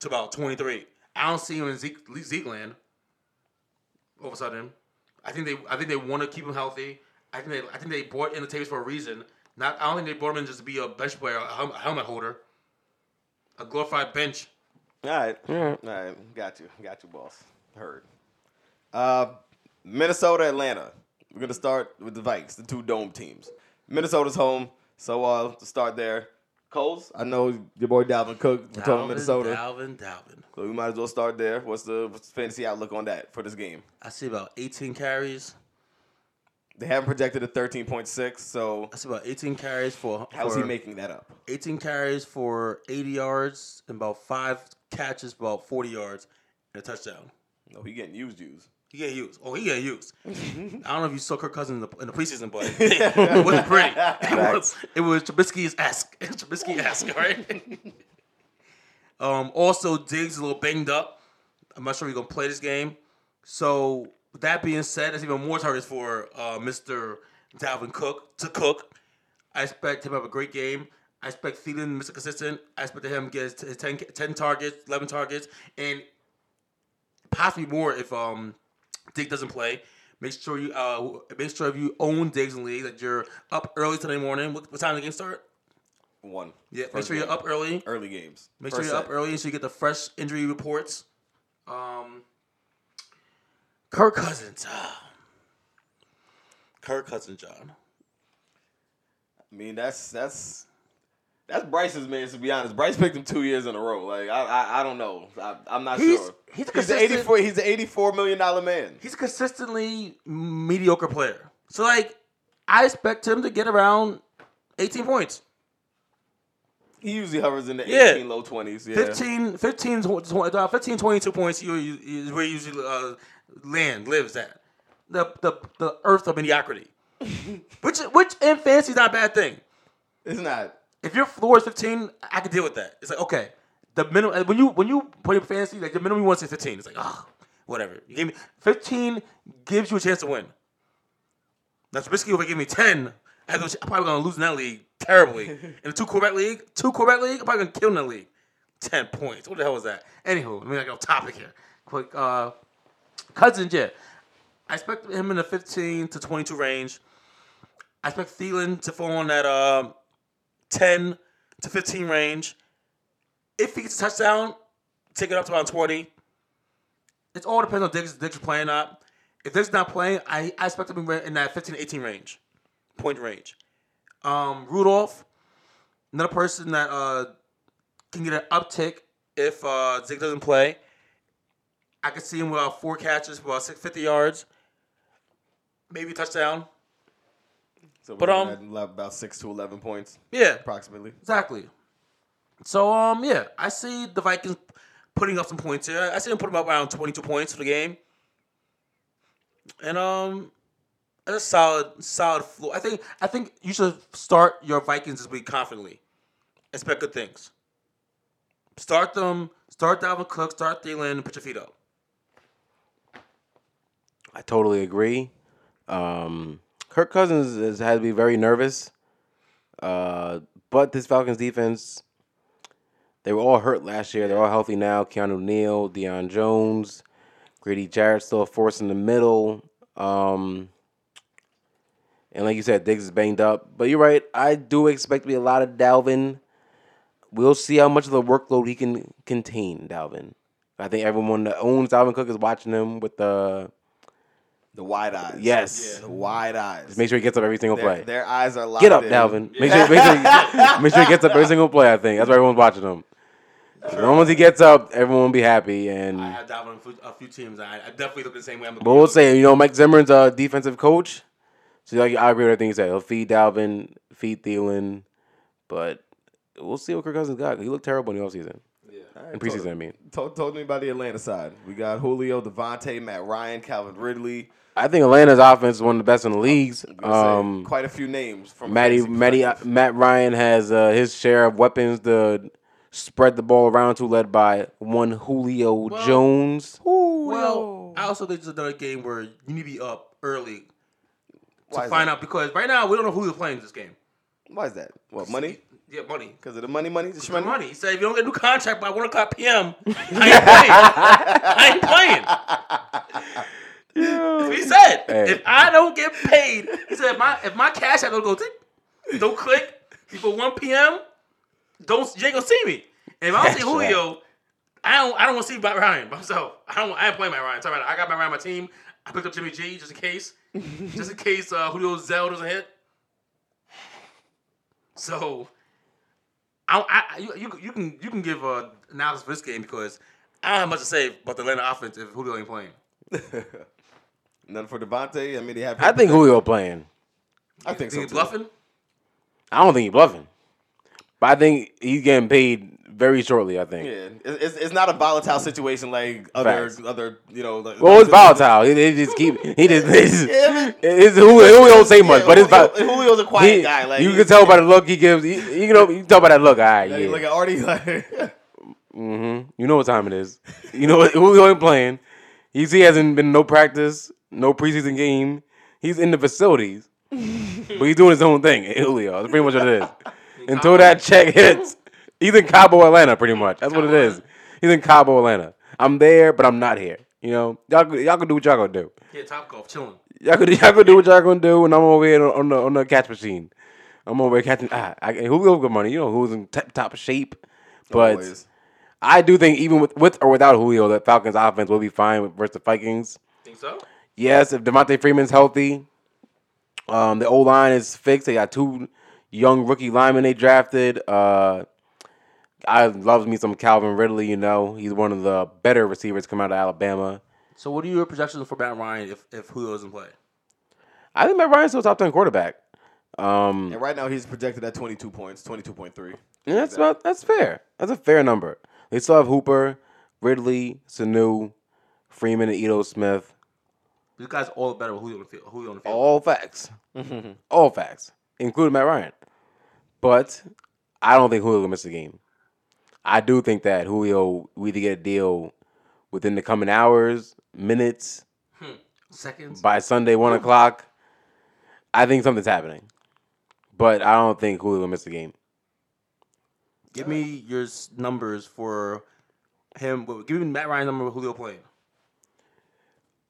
to about 23. I don't see him in Zeke, Zeke land all of a sudden. I think they I think they want to keep him healthy. I think they I think they brought in Latavius for a reason. Not I don't think they brought just to be a bench player, a helmet, helmet holder, a glorified bench. All right. All right. Got you. Got you, boss. Heard. Uh, Minnesota, Atlanta. We're gonna start with the Vikes, the two dome teams. Minnesota's home, so uh, to start there. Coles, I know your boy Dalvin Cook from Dalvin, Minnesota, Dalvin, Dalvin. so we might as well start there. What's the, what's the fantasy outlook on that for this game? I see about 18 carries. They haven't projected a thirteen point six, so I see about 18 carries for. how's for he making that up? 18 carries for 80 yards and about five catches about 40 yards and a touchdown. No, he getting used, used. He get used. Oh, he get used. I don't know if you saw Kirk Cousins in the, in the preseason, but it wasn't pretty. It was, it was Trubisky's esque. Trubisky esque, right? um. Also, Diggs is a little banged up. I'm not sure he's gonna play this game. So, with that being said, there's even more targets for uh, Mr. Dalvin Cook to cook. I expect him to have a great game. I expect Thielen, Mr. Consistent. I expect him to get his 10, 10 targets, 11 targets, and possibly more if um Diggs doesn't play. Make sure you uh make sure if you own Diggs the league that you're up early today morning. What, what time the game start? One. Yeah, make First sure you're up early. Early games. Make First sure you're set. up early so you get the fresh injury reports. Um, Kirk Cousins. Kirk Cousins, John. I mean, that's that's that's Bryce's man. To be honest, Bryce picked him two years in a row. Like I, I, I don't know. I, I'm not He's- sure. he's a he's the 84. He's the 84 million dollar man. He's a consistently mediocre player. So like, I expect him to get around 18 points. He usually hovers in the Yeah. 18 low 20s. Yeah. 15, 15, 20, uh, 15 22 points you, is where he usually uh, land lives at. The, the the earth of mediocrity. which which in fantasy is not a bad thing. It's not. If your floor is 15, I can deal with that. It's like, okay. The minimum when you when you play fantasy, like the minimum you want is 15. It's like, oh, whatever. You gave me 15 gives you a chance to win. Now Trubisky over give me 10. I go- I'm probably gonna lose in that league terribly. in a two quarterback league, two quarterback league, I'm probably gonna kill in that league. 10 points. What the hell was that? Anywho, let me go topic here. Quick, uh Cousins, yeah. I expect him in the 15 to 22 range. I expect Thielen to fall in that um 10 to 15 range. If he gets a touchdown, take it up to around 20. It all depends on Diggs, Diggs playing up. If Diggs not playing, I, I expect him in that 15 to 18 range, point range. Um, Rudolph, another person that uh, can get an uptick if uh, Diggs doesn't play. I could see him with uh, four catches for about 650 yards, maybe a touchdown. So But, um, about 6 to 11 points, Yeah, approximately. Exactly. So um yeah, I see the Vikings putting up some points here. I see them putting up around 22 points for the game. And um that's a solid solid floor. I think I think you should start your Vikings this week confidently. Expect good things. Start them, start Dalvin Cook, start Thielen, and put your feet up. I totally agree. Um, Kirk Cousins has had to be very nervous. Uh, but this Falcons defense, they were all hurt last year. They're all healthy now. Keanu Neal, Deion Jones, Grady Jarrett still a force in the middle. Um, and like you said, Diggs is banged up. But you're right. I do expect to be a lot of Dalvin. We'll see how much of the workload he can contain, Dalvin. I think everyone that owns Dalvin Cook is watching him with the The wide eyes. Yes. The wide eyes. Make sure he gets up every single their, play. their eyes are locked Get up, in. Dalvin. Make sure, make, sure, make sure he gets up every single play. I think that's why everyone's watching him. As long as he gets up, everyone will be happy. And I have Dalvin on a few, teams. I, I definitely look the same way. I'm but we'll say, you know, Mike Zimmer's a defensive coach, so like I agree with everything he said. He'll feed Dalvin, feed Thielen, but we'll see what Kirk Cousins got. He looked terrible in the offseason. In preseason, I mean. Told, told me about the Atlanta side. We got Julio, Devonta, Matt Ryan, Calvin Ridley. I think Atlanta's offense is one of the best in the leagues. Gonna say, Um, quite a few names from Matty, Matty. Matt Ryan has uh, his share of weapons to spread the ball around to, led by one Julio Jones. Well, I also think it's another game where you need to be up early to find that? out because right now we don't know who's playing this game. Why is that? What money? Yeah, money. Because of the money, money, the The shmoney? money. He said if you don't get a new contract by one o'clock p.m., I ain't playing. I ain't playing. That's he said. Hey. If I don't get paid, he said if my if my cash app don't go tick, don't click before one p.m. Don't you ain't gonna see me. And if I don't see Cash Julio, I don't I don't want to see Matt Ryan by myself. I don't I ain't playing Matt Ryan. Sorry, I got Matt Ryan on my team. I picked up Jimmy G just in case, just in case uh, Julio Zell doesn't hit. So, I, I you, you you can you can give uh, analysis for this game because I don't have much to say about the Atlanta offense if Julio ain't playing. None for Devonta. I mean, they have. I think Julio playing. I think so. He too. bluffing. I don't think he's bluffing, but I think he's getting paid very shortly. I think. Yeah, it's, it's not a volatile situation like other Facts. other you know. Like, Well, it's volatile. He, he just keep. He just. It's, Yeah, it's Julio, Julio don't say much, Yeah, but it's about. Julio's a quiet he- guy. Like you can tell by the look he gives. You, you know, you can tell by that look. All right, Like, yeah. Look at Artie. Like, hmm You know what time it is. You know what Julio ain't playing. He's he hasn't been no practice, no preseason game. He's in the facilities, but he's doing his own thing. Julio, that's pretty much what it is. Until that check hits, he's in Cabo, Atlanta, pretty much. That's what it is. He's in Cabo, Atlanta. I'm there, but I'm not here. You know, y'all, y'all can do what y'all gonna do. Yeah, top golf, chilling. Y'all could, y'all could do what y'all gonna do, and I'm over here on the on the catch machine. I'm over here catching. Ah, I, who Julio good money. You know who's in top top shape, but. always. I do think even with, with or without Julio, that Falcons offense will be fine versus the Vikings. Think so? Yes, if Devonta Freeman's healthy, um, the O line is fixed. They got two young rookie linemen they drafted. Uh, I love me some Calvin Ridley. You know, he's one of the better receivers come out of Alabama. So, what are your projections for Matt Ryan if if Julio doesn't play? I think Matt Ryan's still a top ten quarterback. Um, And right now he's projected at 22 points, 22.3. and that's about that's fair. That's a fair number. They still have Hooper, Ridley, Sanu, Freeman, and Ito Smith. These guys all better with Julio on the field. Julio on the field. All facts. All facts, including Matt Ryan. But I don't think Julio will miss the game. I do think that Julio we either get a deal within the coming hours, minutes, Seconds. by Sunday one o'clock. I think something's happening, but I don't think Julio will miss a game. Give me your numbers for him. well, Give me Matt Ryan's number with Julio playing.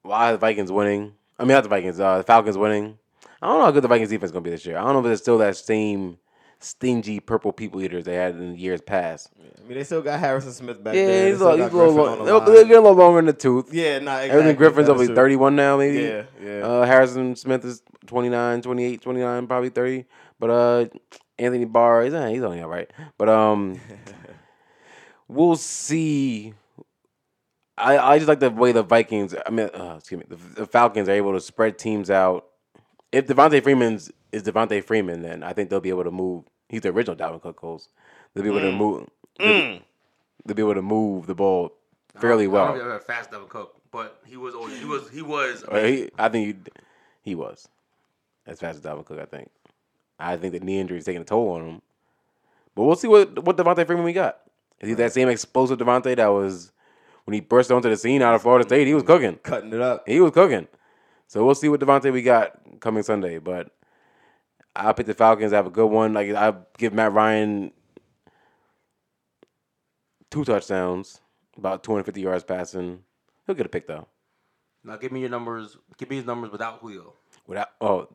Why the Vikings winning? I mean, not the Vikings. Uh, the Falcons winning. I don't know how good the Vikings defense is gonna be this year. I don't know if it's still that same stingy purple people eaters they had in years past. I mean, they still got Harrison Smith back Yeah, there. They he's a he's a little, long, the they're, a little longer in the tooth. Yeah, nah, exactly. Everson Griffen's true. 31 now, maybe. Yeah, yeah. Uh, Harrison Smith is 29, 28, 29, probably 30. But uh, Anthony Barr, he's, uh, he's only all right. But um, we'll see. I, I just like the way the Vikings, I mean, uh, excuse me, the, the Falcons are able to spread teams out. If Devonta Freeman's is Devonta Freeman, then I think they'll be able to move. He's the original Dalvin Cook host. They'll be able Mm. to move. They'll, they'll be able to move the ball fairly I well. know if fast Dalvin Cook, but he was always he was he was. Uh, he, I think he, he was as fast as Dalvin Cook. I think. I think the knee injury is taking a toll on him. But we'll see what what Devonta Freeman we got. Is he that same explosive Devonta that was when he burst onto the scene out of Florida State? He was cooking. Cutting it up. He was cooking. So we'll see what Devonta we got coming Sunday. But I'll pick the Falcons. I have a good one. Like I give Matt Ryan two touchdowns, about 250 yards passing. He'll get a pick though. Now give me your numbers. Give me his numbers without Julio. Without oh,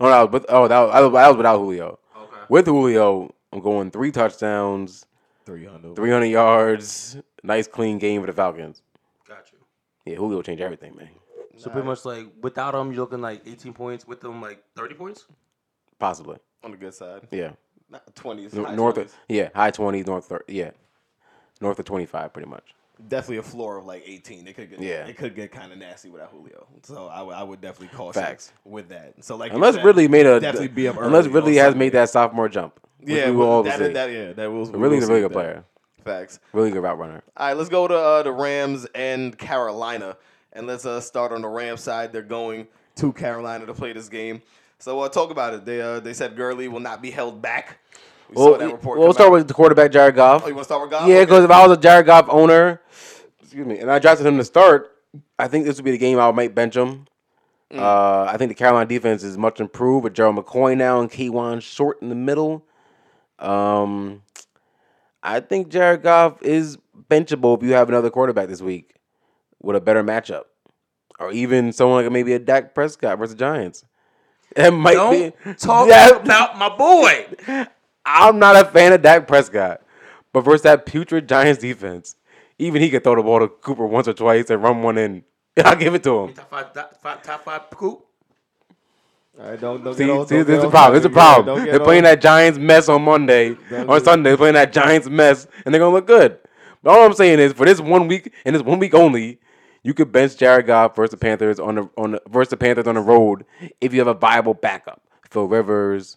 oh no, but oh that was, I was, I was without Julio. Okay. With Julio, I'm going three touchdowns, 300. 300 yards, nice clean game for the Falcons. Got you. Yeah, Julio changed everything, man. So pretty much like without him, you're looking like 18 points. With him, like 30 points. Possibly. on the good side. Yeah. Not twenties. Nor- north of yeah, high twenties, north thir- yeah, north of twenty five, pretty much. definitely a floor of like 18. It could get Yeah. it could get kind of nasty without Julio. So I would- I would definitely caution Facts. with that. So like Unless said, really made a definitely be up unless Ridley has made that sophomore jump. yeah, we will all that, that, yeah, that was really, we'll a really good that. player, Facts. really good route runner. All right, let's go to uh, the Rams and Carolina, and let's uh, start on the Rams side. They're going to Carolina to play this game. So uh, talk about it. They uh, they said Gurley will not be held back. We Well, saw that report. we'll start out. with the quarterback Jared Goff. Oh, you want to start with Goff? Yeah, Okay. because if I was a Jared Goff owner, excuse me, and I drafted him to start, I think this would be the game I might bench him. Mm. Uh, I think the Carolina defense is much improved with Gerald McCoy now and Kawann Short in the middle. Um, I think Jared Goff is benchable if you have another quarterback this week with a better matchup, or even someone like maybe a Dak Prescott versus the Giants. It might Don't be talk Yeah, about my boy. I'm not a fan of Dak Prescott, but versus that putrid Giants defense, even he could throw the ball to Cooper once or twice and run one in. I'll give it to him. Top five, top five, top five coup. All right, don't don't See, get on. see don't there's get a problem. It's a topic. Yeah, problem. They're playing on- that Giants mess on Monday, Don't on Sunday. They're playing that Giants mess, and they're gonna look good. But all I'm saying is, for this one week and this one week only, you could bench Jared Goff versus the Panthers on the on the, versus the Panthers on the road if you have a viable backup. Phil Rivers,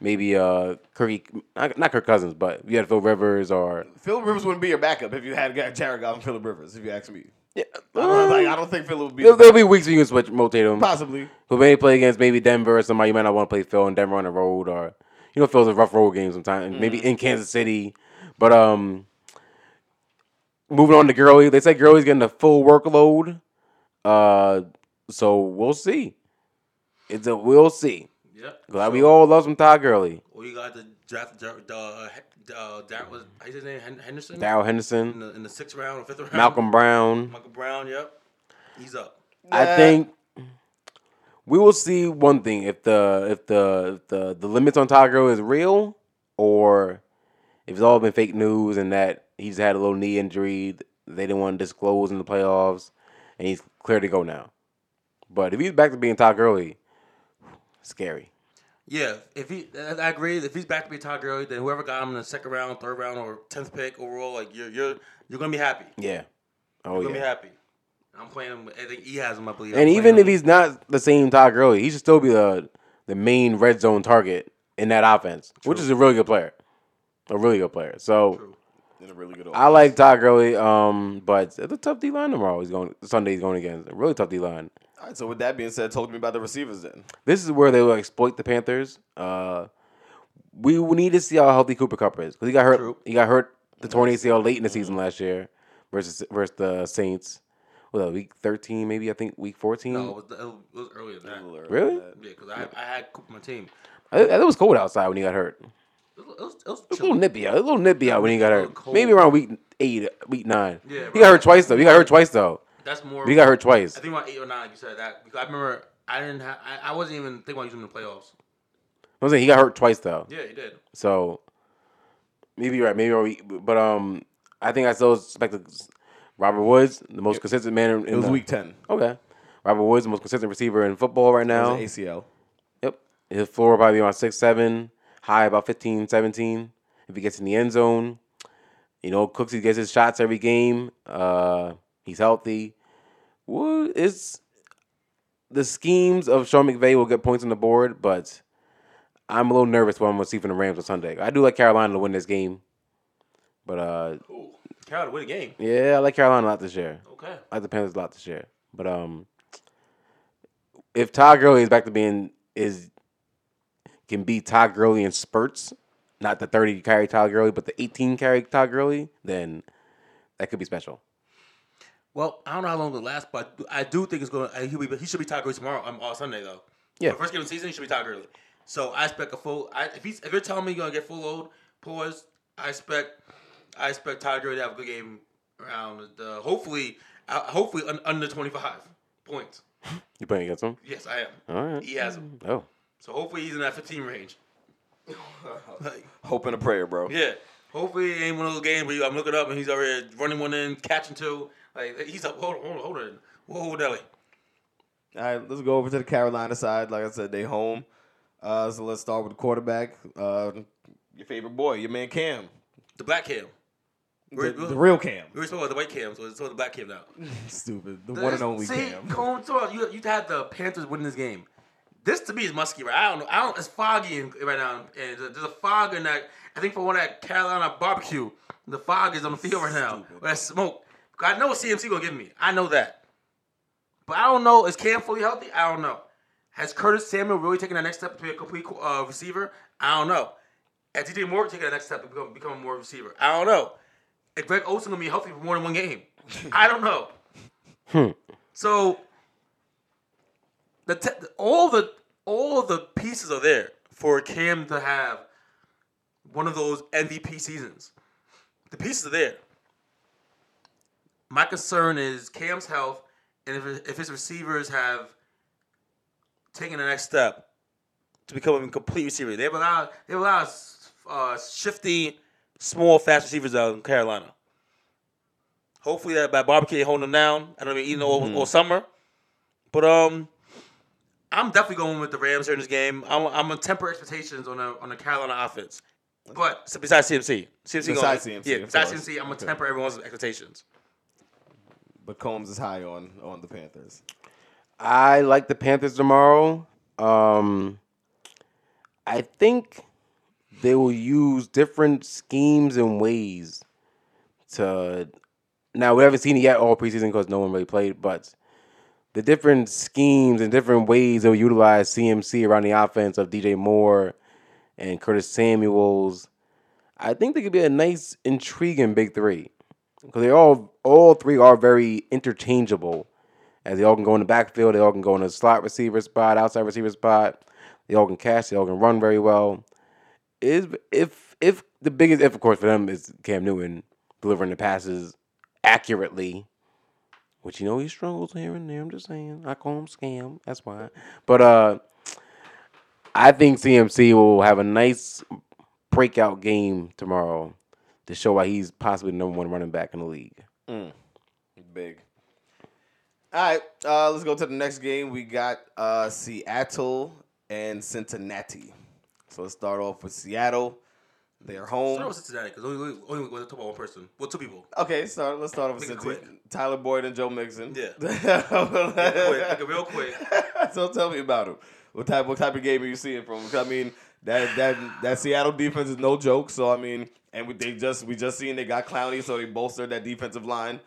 maybe uh Kirk, not, not Kirk Cousins, but you had Phil Rivers or Phil Rivers wouldn't be your backup if you had Jared Goff and Philip Rivers. If you ask me, yeah, I don't, like, I don't think Philip would be There'll, there'll be weeks where you can switch, rotate them. possibly. Who may play against maybe Denver or somebody, you might not want to play Phil in Denver on the road, or you know, Phil's a rough road game sometimes. Maybe in Kansas City, but um, moving on to Gurley, they say Gurley's getting a full workload. Uh, so we'll see. It's a we'll see. Yep. Glad we all love some Todd Gurley, Well, you got the draft, the uh, uh, Darren was how's his name Hen- Henderson Darrell in Henderson, the in the sixth round or fifth round. Malcolm Brown. Malcolm Brown. Yep. He's up. I Yeah. think we will see one thing if the if the if the the limits on Todd Gurley is real or if it's all been fake news and that he's had a little knee injury they didn't want to disclose in the playoffs and he's clear to go now. But if he's back to being Todd Gurley, scary. Yeah, if he, I agree. If he's back to be Todd Gurley, then whoever got him in the second round, third round, or tenth pick overall, like you're you're you're gonna be happy. Yeah. Oh You're gonna be happy. I'm playing him. I think he has him. I believe. I'm And playing even if he's not the same Todd Gurley, he should still be the the main red zone target in that offense, which is a really good player, a really good player. So True. In a really good. I like Todd Gurley, um, but it's a tough D line tomorrow. He's going Sunday. He's going against a really tough D line. All right, so with that being said, talk to me about the receivers then. This is where they will exploit the Panthers. Uh, we need to see how healthy Cooper Kupp is because he got hurt. True. He got hurt the torn ACL late in the season last year versus versus the Saints. Well, week thirteen, maybe I think week fourteen. no, it was, it was earlier than that. A little early Really? for that. Yeah, because I, I had Cooper on my team. I, I- it was cold outside when he got hurt. It It was, it was, it was was a little nippy out. A little nippy out when he got A hurt. cold. Maybe around week eight, week nine. Yeah, he got hurt twice though. He got hurt twice though. That's more. He got hurt twice. I think about eight or nine. Like you said that because I remember I didn't have. I, I wasn't even thinking about using him in the playoffs. I'm saying he got hurt twice though. Yeah, he did. So maybe you're right. Maybe we, but um, I think I still expect Robert Woods, the most consistent man. In, in It was the- week ten. Okay, Robert Woods, the most consistent receiver in football right It now. was an ACL. Yep, his floor will probably be around six, seven, high about 15, 17. If he gets in the end zone, you know, Cooksey gets his shots every game. Uh, he's healthy. Well, it's the schemes of Sean McVay will get points on the board, but I'm a little nervous what I'm gonna see from the Rams on Sunday. I do like Carolina to win this game, but uh, Ooh, Carolina win the game. yeah, I like Carolina a lot this year. Okay. I like the Panthers a lot this year. But um, if Todd Gurley is back to being is can be Todd Gurley in spurts, not the thirty carry Todd Gurley, but the eighteen carry Todd Gurley, then that could be special. Well, I don't know how long it'll last, but I do think it's going. to He'll be, he should be Todd Gurley tomorrow. Um, on Sunday though. Yeah. The first game of the season, he should be Todd Gurley. So I expect a full. I, if he's if you're telling me you're gonna get full load, pause. I expect I expect Todd Gurley to have a good game around the hopefully uh, hopefully un, under 25 points. You playing against him? Yes, I am. All right. He has them. Oh, So hopefully he's in that 15 range. like, Hope and a prayer, bro. yeah. Hopefully it ain't one of those games where you, I'm looking up and he's already running one in, catching two. Like he's up. Hold on, hold on, hold on. Whoa, Deli. All right, let's go over to the Carolina side. Like I said, they home. Uh, so let's start with the quarterback. Uh, your favorite boy, your man Cam, The black cam. the, We're- the real Cam. We were talking about the white cam, so it's the black cam now. Stupid, the one and only See, Cam. going to you, you had the Panthers winning this game. This to me is musky, right? I don't know. I don't. It's foggy in, right now, and there's a fog in that. I think for one that Carolina barbecue, the fog is on the field right now. Stupid. Or that smoke. I know what CMC gonna give me. I know that, but I don't know. Is Cam fully healthy? I don't know. Has Curtis Samuel really taken that next step to be a complete uh, receiver? I don't know. Has DJ Moore taken that next step to become, become a more receiver? I don't know. Is Greg Olsen gonna be healthy for more than one game? I don't know. So the te- all the all the pieces are there for Cam to have one of those MVP seasons. The pieces are there. My concern is Cam's health, and if, if his receivers have taken the next step to become a complete receiver. They have a lot. They have a lot of uh, shifty, small, fast receivers out in Carolina. Hopefully that by barbecue holding them down. I don't mean eating all, all summer, but um, I'm definitely going with the Rams here in this game. I'm I'm gonna temper expectations on the on the Carolina offense. But so besides CMC, CMC Besides going, CMC, yeah, besides course. CMC, I'm gonna Okay. temper everyone's expectations. But Combs is high on on the Panthers. I like the Panthers tomorrow. Um, I think they will use different schemes and ways to. Now we haven't seen it yet all preseason because no one really played, but the different schemes and different ways they'll utilize CMC around the offense of DJ Moore and Curtis Samuels. I think they could be a nice, intriguing big three because they all all three are very interchangeable. As they all can go in the backfield, they all can go in the slot receiver spot, outside receiver spot. They all can catch, they all can run very well. Is if if the biggest if of course for them is Cam Newton delivering the passes accurately, which you know he struggles here and there. I'm just saying. I call him scam. That's why. But uh, I think CMC will have a nice breakout game tomorrow to show why he's possibly the number one running back in the league. Big. All right, uh, let's go to the next game. We got uh, Seattle and Cincinnati. So let's start off with Seattle. They're home. Start with Cincinnati because only only, only we're talking about one person. Well, two people. Okay, start. Let's start off with Cincinnati. Tyler Boyd and Joe Mixon. Yeah. quick, real quick. so tell me about him. What type? What type of game are you seeing from? him? 'Cause, I mean, that that that Seattle defense is no joke. So I mean, and we, they just we just seen they got Clowney, so they bolstered that defensive line.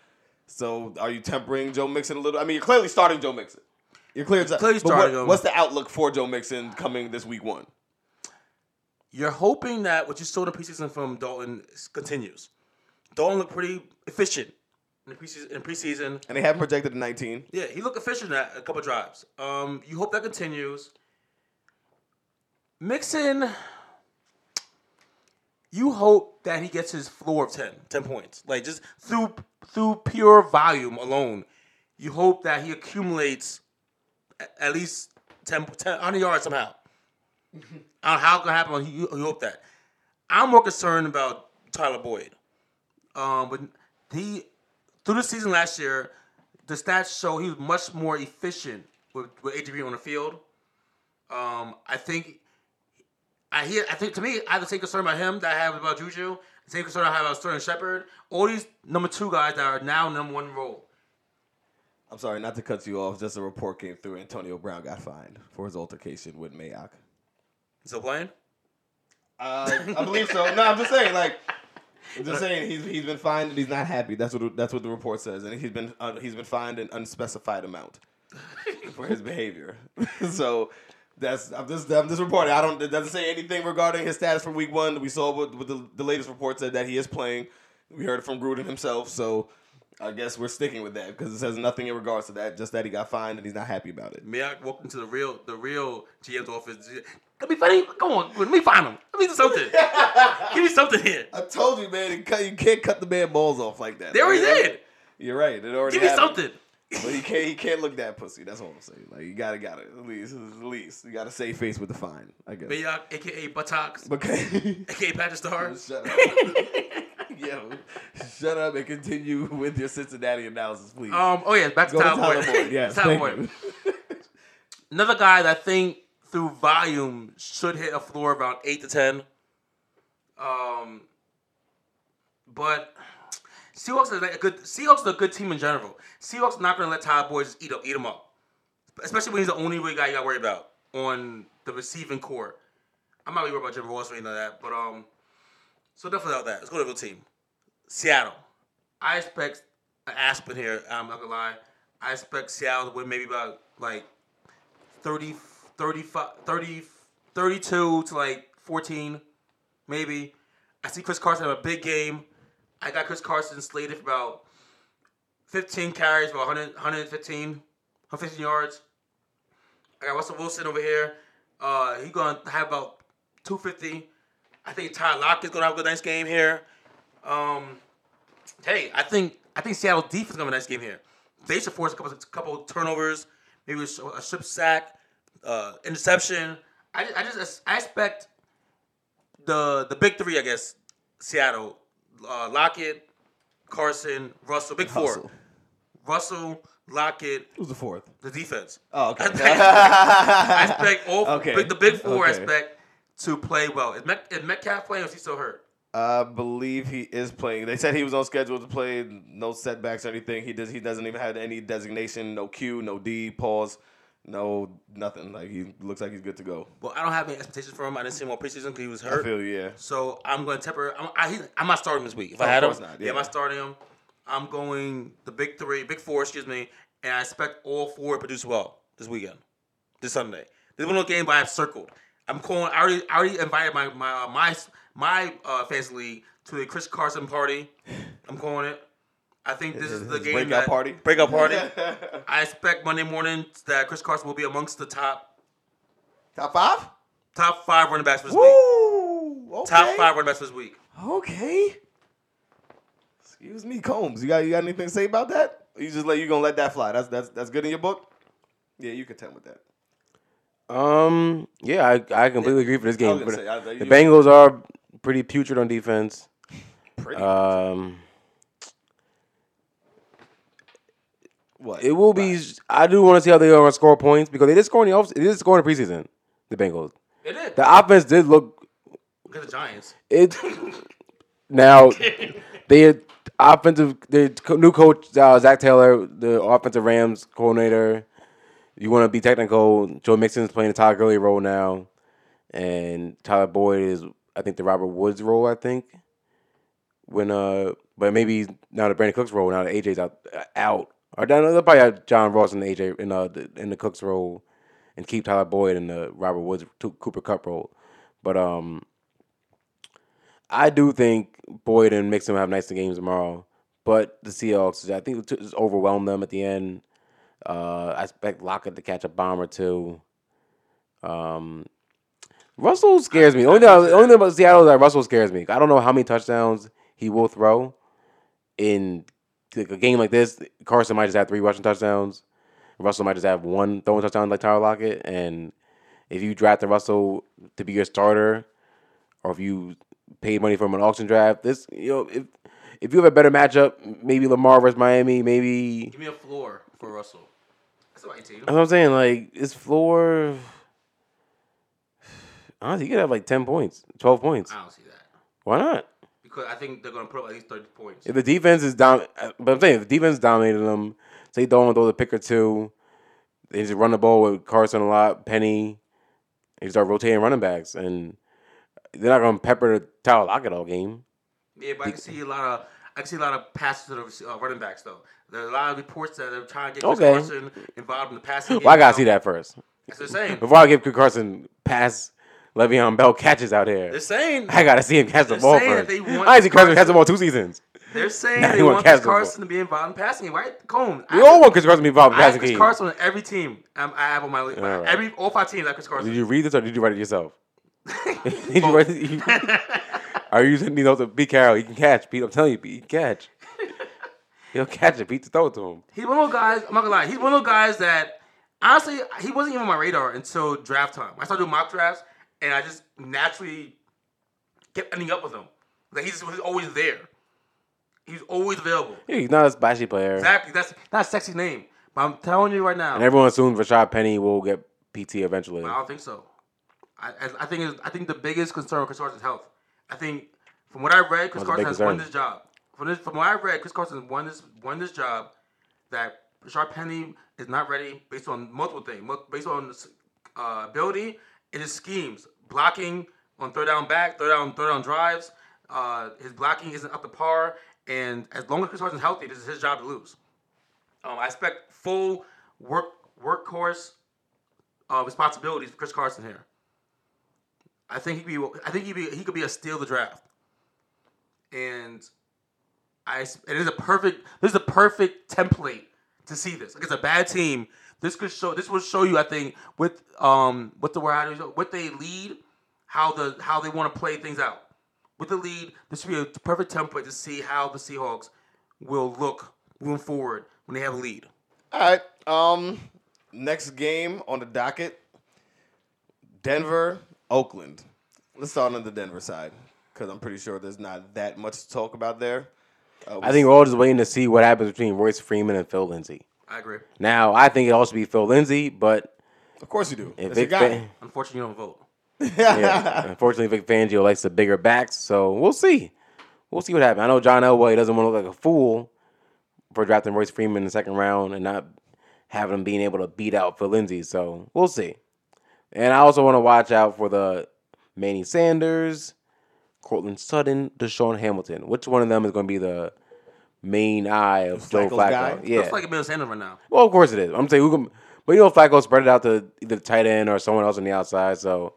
So are you tempering Joe Mixon a little? I mean, you're clearly starting Joe Mixon. You're clearly, Clearly starting what-. What's the outlook for Joe Mixon coming this week one? You're hoping that what you saw in the preseason from Dalton continues. Dalton looked pretty efficient in the preseason. In preseason, And they have projected to 19. yeah, he looked efficient at a couple drives. Um, you hope that continues. Mixon, you hope that he gets his floor of 10, 10 points. Like just through through pure volume alone, you hope that he accumulates at least 10, 10 100 yards somehow. I how it can happen. You, you hope that. I'm more concerned about Tyler Boyd. Um, but he through the season last year, the stats show he was much more efficient with with on the field. Um, I think I hear. I think to me, I have the same concern about him that I have about Juju. The same concern I have about Sterling Shepard. All these number two guys that are now number one role. I'm sorry, not to cut you off. Just a report came through. Antonio Brown got fined for his altercation with Mayock. Still playing? Uh, I believe so. No, I'm just saying, like, I'm just saying he's he's been fined and he's not happy. That's what that's what the report says, and he's been uh, he's been fined an unspecified amount for his behavior. so that's I'm just I'm just reporting. I don't it doesn't say anything regarding his status for week one. We saw what, what the, the latest report said that he is playing. We heard it from Gruden himself, so. I guess we're sticking with that because it says nothing in regards to that. Just that he got fined and he's not happy about it. Mayock walked into the real the real GM's office. Let me find him. Come on, let me find him. Let me do something. Give me something here. I told you, man. You, cut, you can't cut the man balls off like that. They already Like, did. You're right. It already Give me happened. something. But he can't. He can't look that pussy. That's all I'm saying. Like you gotta, gotta at least, at least you gotta save face with the fine. I guess. Mayock, aka Buttocks, Okay. aka Patrick Star. shut up. Yo, shut up and continue with your Cincinnati analysis, please. Um. Oh yeah, back to Go Tyler Tyler Boyd. Boyd. Yes, Tyler Boyd. Another guy that I think through volume should hit a floor around eight to ten. Um, but Seahawks are like a good. Seahawks are a good team in general. Seahawks not gonna let Boyd just eat up, eat him up, especially when he's the only guy you got to worry about on the receiving core. I'm not really worried about Jim Ross or anything like that, but um, so definitely out that. Let's go to the team. Seattle. I expect an Aspen here. I'm not gonna lie. I expect Seattle to win maybe about like 30, 35, 30, 32 to like 14, maybe. I see Chris Carson have a big game. I got Chris Carson slated for about 15 carries for 100, 115, 115 yards. I got Russell Wilson over here. Uh, he's gonna have about 250. I think Tyler Lockett's gonna have a good nice game here. Um, hey, I think I think Seattle defense gonna have a nice game here. They should force a couple couple turnovers, maybe a a strip sack, uh, interception. I, I just I expect the the big three, I guess. Seattle, uh, Lockett, Carson, Russell, big four. Russell. Russell, Lockett, Who's the fourth? the defense. Oh, okay. I expect all Okay. big, the big four. I Okay. expect to play well. Is, Met, is Metcalf playing? Or is he still hurt? I believe he is playing. They said he was on schedule to play. No setbacks or anything. He does. He doesn't even have any designation. No Q. No D. Pause. No nothing. Like he looks like he's good to go. Well, I don't have any expectations for him. I didn't see him all preseason because he was hurt. I feel you. Yeah. So I'm going to temper. I'm, I, he- I'm not starting this week. If Oh, I of had him, not, yeah. yeah. I'm not starting him. I'm going the big three, big four, excuse me, and I expect all four to produce well this weekend, this Sunday. This one of the games I have circled. I'm calling. I already, I already invited my my uh, my my uh, fantasy league to a Chris Carson party. I'm calling it. I think this is the game breakout that- party? Breakout party. I expect Monday morning that Chris Carson will be amongst the top Top five. top five running backs for this week. Okay. Top five running backs for this week. Okay. Excuse me, Combs. You got you got anything to say about that? Or you just let you gonna let that fly? That's that's that's good in your book. Yeah, you can tell with that. Um, yeah, I, I completely agree for this I game. was say, I- the Bengals are pretty putrid on defense. Pretty. Um, what? it will be. I do want to see how they're going to score points because they did score in the off. They did score in the preseason. The Bengals. It is. The offense did look Look at the Giants. it. now they offensive. The new coach uh, Zac Taylor, the offensive Rams coordinator. You want to be technical. Joe Mixon is playing the Todd Gurley role now, and Tyler Boyd is I think the Robert Woods role. I think when uh, but maybe now the Brandin Cooks role. Now that AJ's out out. Or they'll probably have John Ross and AJ in uh the, in the Cooks role, and keep Tyler Boyd in the Robert Woods Cooper Kupp role. But um, I do think Boyd and Mixon have nice games tomorrow. But the Seahawks, I think, just overwhelmed them at the end. Uh, I expect Lockett to catch a bomb or two. Um, Russell scares me. Only thing, only thing about Seattle is that Russell scares me. I don't know how many touchdowns he will throw in like a game like this. Carson might just have three rushing touchdowns. Russell might just have one throwing touchdown like Tyler Lockett. And if you drafted Russell to be your starter, or if you paid money from an auction draft, this you know if if you have a better matchup, maybe Lamar versus Miami, maybe Give me a floor for Russell. That's about 18. that's what I'm saying. Like his floor, honestly, you could have like ten points, twelve points. I don't see that Why not? Because I think they're gonna put up at least 30 points. If the defense is down, but I'm saying if the defense dominated them, say don't throw the pick or two, they just run the ball with Carson a lot, Penny, they start rotating running backs, and they're not gonna pepper the Tyler Lockett all game. Yeah, but I can see a lot of I can see a lot of passes to the uh, running backs though. There are a lot of reports that they're trying to get Okay. Carson involved in the passing game. Well, I gotta now. see that first That's they're saying. before I give Carson pass. Le'Veon Bell catches out here. They're saying I gotta see him catch the ball first. they want I see Carson catch the ball two seasons. they're saying they want Chris Carson the ball. Carson to be involved in passing game, right? Cone. We all want Chris Carson to be involved in I passing Chris. Carson on every team. Um, I have on my All right. every all five teams. I have Chris Carson. Did you read this or did you write it yourself? did you write it? You, are you using know to Pete Carroll? He can catch, Pete. I'm telling you, Pete, he can catch. He'll catch it. Pete, throw it to him. He's one of those guys. I'm not gonna lie. He's one of those guys that honestly he wasn't even on my radar until draft time. I started doing mock drafts, and I just naturally kept ending up with him. Like he's, was always there. He's always available. Yeah, he's not a splashy player. Exactly. That's not a sexy name, but I'm telling you right now. And everyone assumes Rashaad Penny will get PT eventually. I don't think so. I, I, think I think the biggest concern with Chris Carson's health. I think from what I read, Chris Carson has won this job. From this, from what I read, Chris Carson won this won this job. That Rashard Penny is not ready based on multiple things, based on uh, ability and his schemes, blocking on third down back, third down third down drives. Uh, his blocking isn't up to par, and as long as Chris Carson's healthy, this is his job to lose. Um, I expect full work workhorse uh, responsibilities for Chris Carson here. I think he be. I think he be. He could be a steal the draft. And It I. It is a perfect. This is a perfect template to see this. Like it's a bad team. This could show. This will show you. I think with um with the where what they lead, how the how they want to play things out. With the lead, this would be a perfect template to see how the Seahawks will look moving forward when they have a lead. All right. Um, next game on the docket: Denver, Oakland. Let's start on the Denver side because I'm pretty sure there's not that much to talk about there. Uh, I think we're all just waiting to see what happens between Royce Freeman and Phil Lindsay. I agree. Now, I think it also be Phil Lindsay, but of course you do. if Vic, guy. Fan- Unfortunately, you don't vote. yeah, unfortunately, Vic Fangio likes the bigger backs, so we'll see. We'll see what happens. I know John Elway doesn't want to look like a fool for drafting Royce Freeman in the second round and not having him being able to beat out Phil Lindsay, so we'll see. And I also want to watch out for the Manny Sanders, Courtland Sutton, DaeSean Hamilton. Which one of them is going to be the main eye of Joe Flacco's Flacco? guy? Yeah. Looks like a Bill Sanders right now. Well, of course it is. I'm saying who can, but you know Flacco spread it out to either the tight end or someone else on the outside. So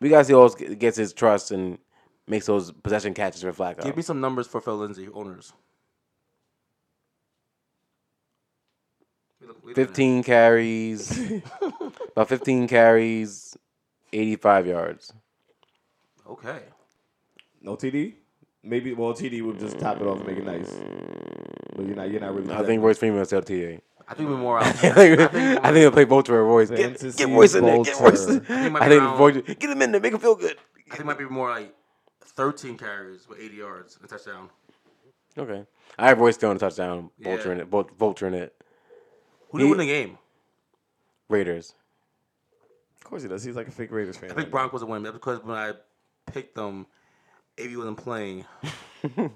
we gotta see who else gets his trust and makes those possession catches for Flacco. Give me some numbers for Phil Lindsay owners. We look- we look- 15 carries, about 15 carries, 85 yards. Okay. No TD. Maybe well TD would just top it off and make it nice. But you're not. You're not really. I think Royce Freeman will sell TA. I think we're more out. I think I think they'll play Vulture or Royce. Get, get Royce in there. Get Royce. Vulture. I might think, be around- Vulture, get him in there. Make him feel good. I think it might be more like 13 carries with 80 yards and touchdown. Okay. I have Royce throwing a touchdown. Yeah. Vulture in it. Vul- Vulture in it. Who did He- win the game? Raiders. Of course he does. He's like a fake Raiders fan. I think Broncos will win. That's because when I picked them, AB wasn't playing.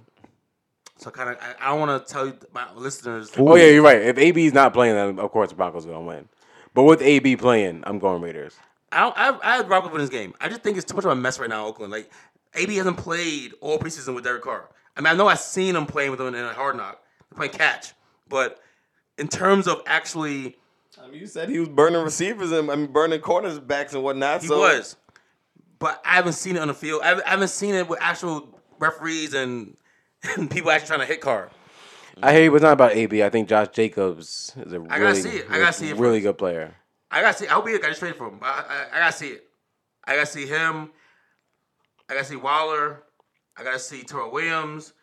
so kind of, I, I don't want to tell you my listeners. Oh yeah, you're right. If AB's not playing, then of course the Broncos are gonna win. But with AB playing, I'm going Raiders. I don't, I, I had Broncos in this game. I just think it's too much of a mess right now in Oakland. Like AB hasn't played all preseason with Derek Carr. I mean, I know I've seen him playing with him in a hard knock, playing catch, but in terms of actually, I mean, you said he was burning receivers and I mean burning corners backs and whatnot. he so was. But I haven't seen it on the field. I haven't, seen it with actual referees and, and people actually trying to hit Carr. I hear you, but it's not about AB. I think Josh Jacobs is a gotta really, see it. I gotta see it really first. good player. I gotta see. I hope he got traded for him. I, I, I gotta see it. I gotta see him. I gotta see Waller. I gotta see Tyrell Williams.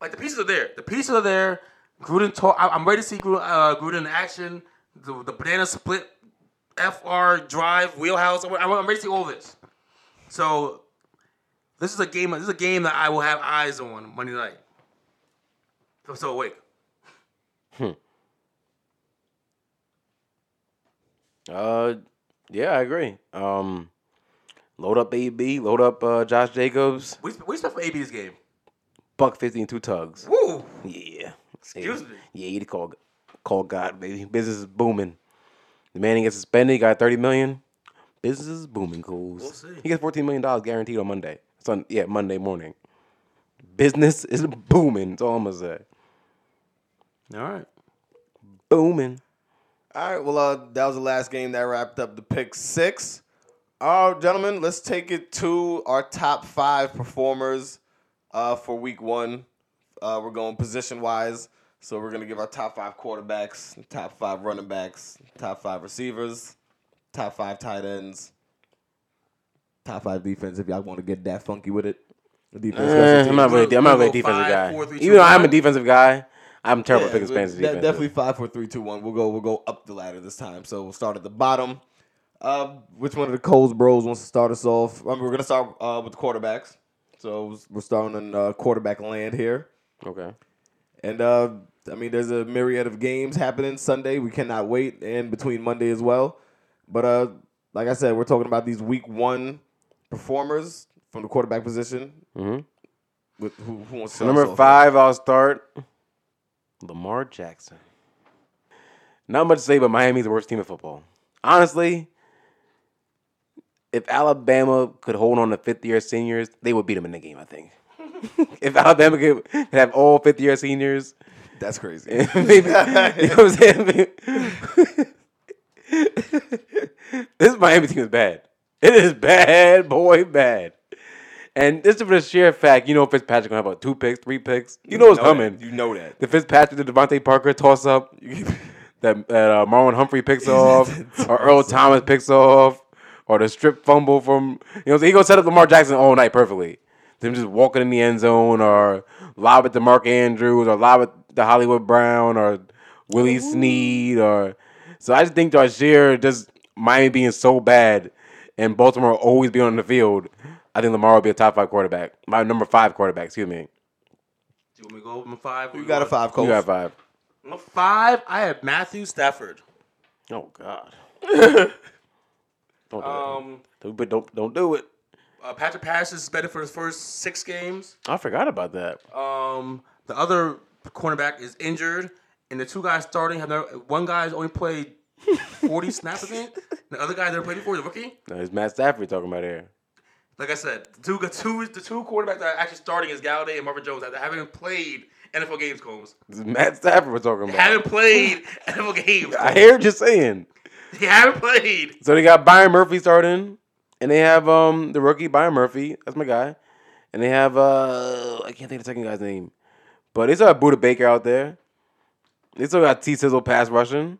Like the pieces are there. The pieces are there. Gruden. To- I, I'm ready to see Gruden, uh, Gruden in action. The, the banana split, FR drive, wheelhouse. I'm, I'm ready to see all this. So this is a game. This is a game that I will have eyes on Monday night. I'm so awake. Hmm. Uh, yeah, I agree. Um, load up AB, load up uh, Josh Jacobs, We we expect for AB this game. buck fifty and two tugs. Woo! Yeah, Excuse yeah. me. Yeah, you call call God, baby. Business is booming. The man gets suspended. He got thirty million. Business is booming, Coles. We'll see. He gets fourteen million dollars guaranteed on Monday. It's on yeah Monday morning. Business is booming. That's all I'm gonna say. All right. Booming. All right. Well, uh, that was the last game that wrapped up the pick six. All right, gentlemen, let's take it to our top five performers uh, for week one. Uh, we're going position wise. So we're gonna give our top five quarterbacks, top five running backs, top five receivers, top five tight ends, top five defense. If y'all want to get that funky with it, defense. Special I'm not really. I'm not really a defensive five, guy. four, three, two, Even though I'm a defensive guy, I'm terrible Yeah, at picking de- fantasy defense. definitely five, four, three, two, one. We'll go. We'll go up the ladder this time. So we'll start at the bottom. Uh, which one of the Coles Bros wants to start us off? I mean, we're gonna start uh, with the quarterbacks. So we're starting in uh, quarterback land here, Okay. and uh, I mean, there's a myriad of games happening Sunday. We cannot wait, and between Monday as well. But uh, like I said, we're talking about these week one performers from the quarterback position. hmm With who, who wants to So start us number five, I'll start. Lamar Jackson. Not much to say, but Miami's the worst team in football. Honestly, if Alabama could hold on to fifth year seniors, they would beat them in the game. I think. if Alabama could have all fifth year seniors, That's crazy. maybe, you know what I'm saying? this Miami team is bad. It is bad, boy, bad. And this is for the sheer fact, you know Fitzpatrick gonna have about two picks, three picks. You know it's know coming. that. You know that. The Fitzpatrick, the DeVante Parker toss up that, that uh, Marlon Humphrey picks off, or Earl Thomas picks off, or the strip fumble from you know he gonna set up Lamar Jackson all night perfectly. Them just walking in the end zone, or lob it to Mark Andrews, or lob it to Hollywood Brown, or Willie Snead, or so I just think Darshir just Miami being so bad, and Baltimore always being on the field. I think Lamar will be a top five quarterback, my number five quarterback. Excuse me. Do you want me to go my five? You got a five, You coach. got five. Number five, I have Matthew Stafford. Oh God. don't do Um, it. But don't don't do it. uh, Patrick Pass is better for his first six games. I forgot about that. Um, the other cornerback is injured, and the two guys starting have never, one guy's only played forty snaps. I think the other guy never played before, the rookie. No, it's Matt Stafford talking about here. Like I said, the two, the two, the two quarterbacks that are actually starting is Golladay and Marvin Jones. That haven't played NFL games, Combs. This is Matt Stafford we're talking about. Haven't played NFL games. I hear what you're saying. They haven't played. So they got Byron Murphy starting, and they have um the rookie Byron Murphy. That's my guy, and they have uh I can't think of the second guy's name, but they still have Budda Baker out there. They still got T Sizzle pass rushing,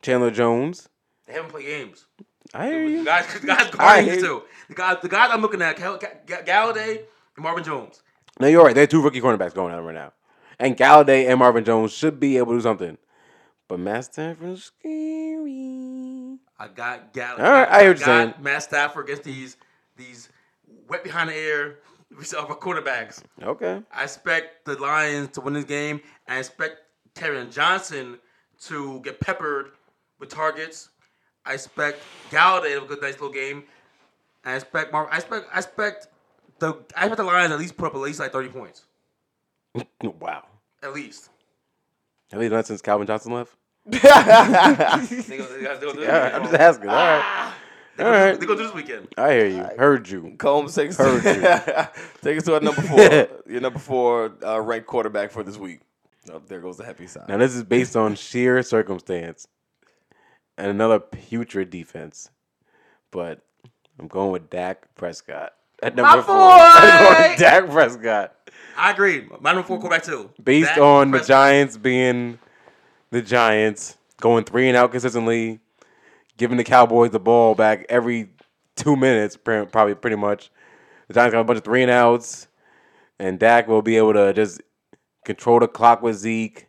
Chandler Jones. They haven't played games. I hear The you. guys, the guys I guarding hear you. two. The guys, the guys I'm looking at, Gal- Golladay and Marvin Jones. No, you're right. There are two rookie cornerbacks going on right now, and Golladay and Marvin Jones should be able to do something. But Matt Stafford is scary. I got Golladay. All right, I hear you're got saying. Matt Stafford against these these wet behind the ear receiver quarterbacks. Okay. I expect the Lions to win this game. I expect Kevin Johnson to get peppered with targets. I expect Golladay to have a good, nice little game. I expect Mar- I expect I expect the I expect the Lions at least put up at least like thirty points. Wow. At least. Have they done that since Calvin Johnson left? Yeah, I'm just asking. All right. Ah! They All go, right. they go do this weekend. I hear you. Heard you. Combs, take us, Heard you. take us to our number four. your number four uh, ranked quarterback for this week. Oh, there goes the happy side. Now this is based on sheer circumstance and another putrid defense, but I'm going with Dak Prescott at number My four. boy! I'm going with Dak Prescott I agree. My number four quarterback too. based Dak on the Giants being the Giants, going three and out consistently, giving the Cowboys the ball back every two minutes, probably pretty much. The Giants got a bunch of three and outs, and Dak will be able to just control the clock with Zeke.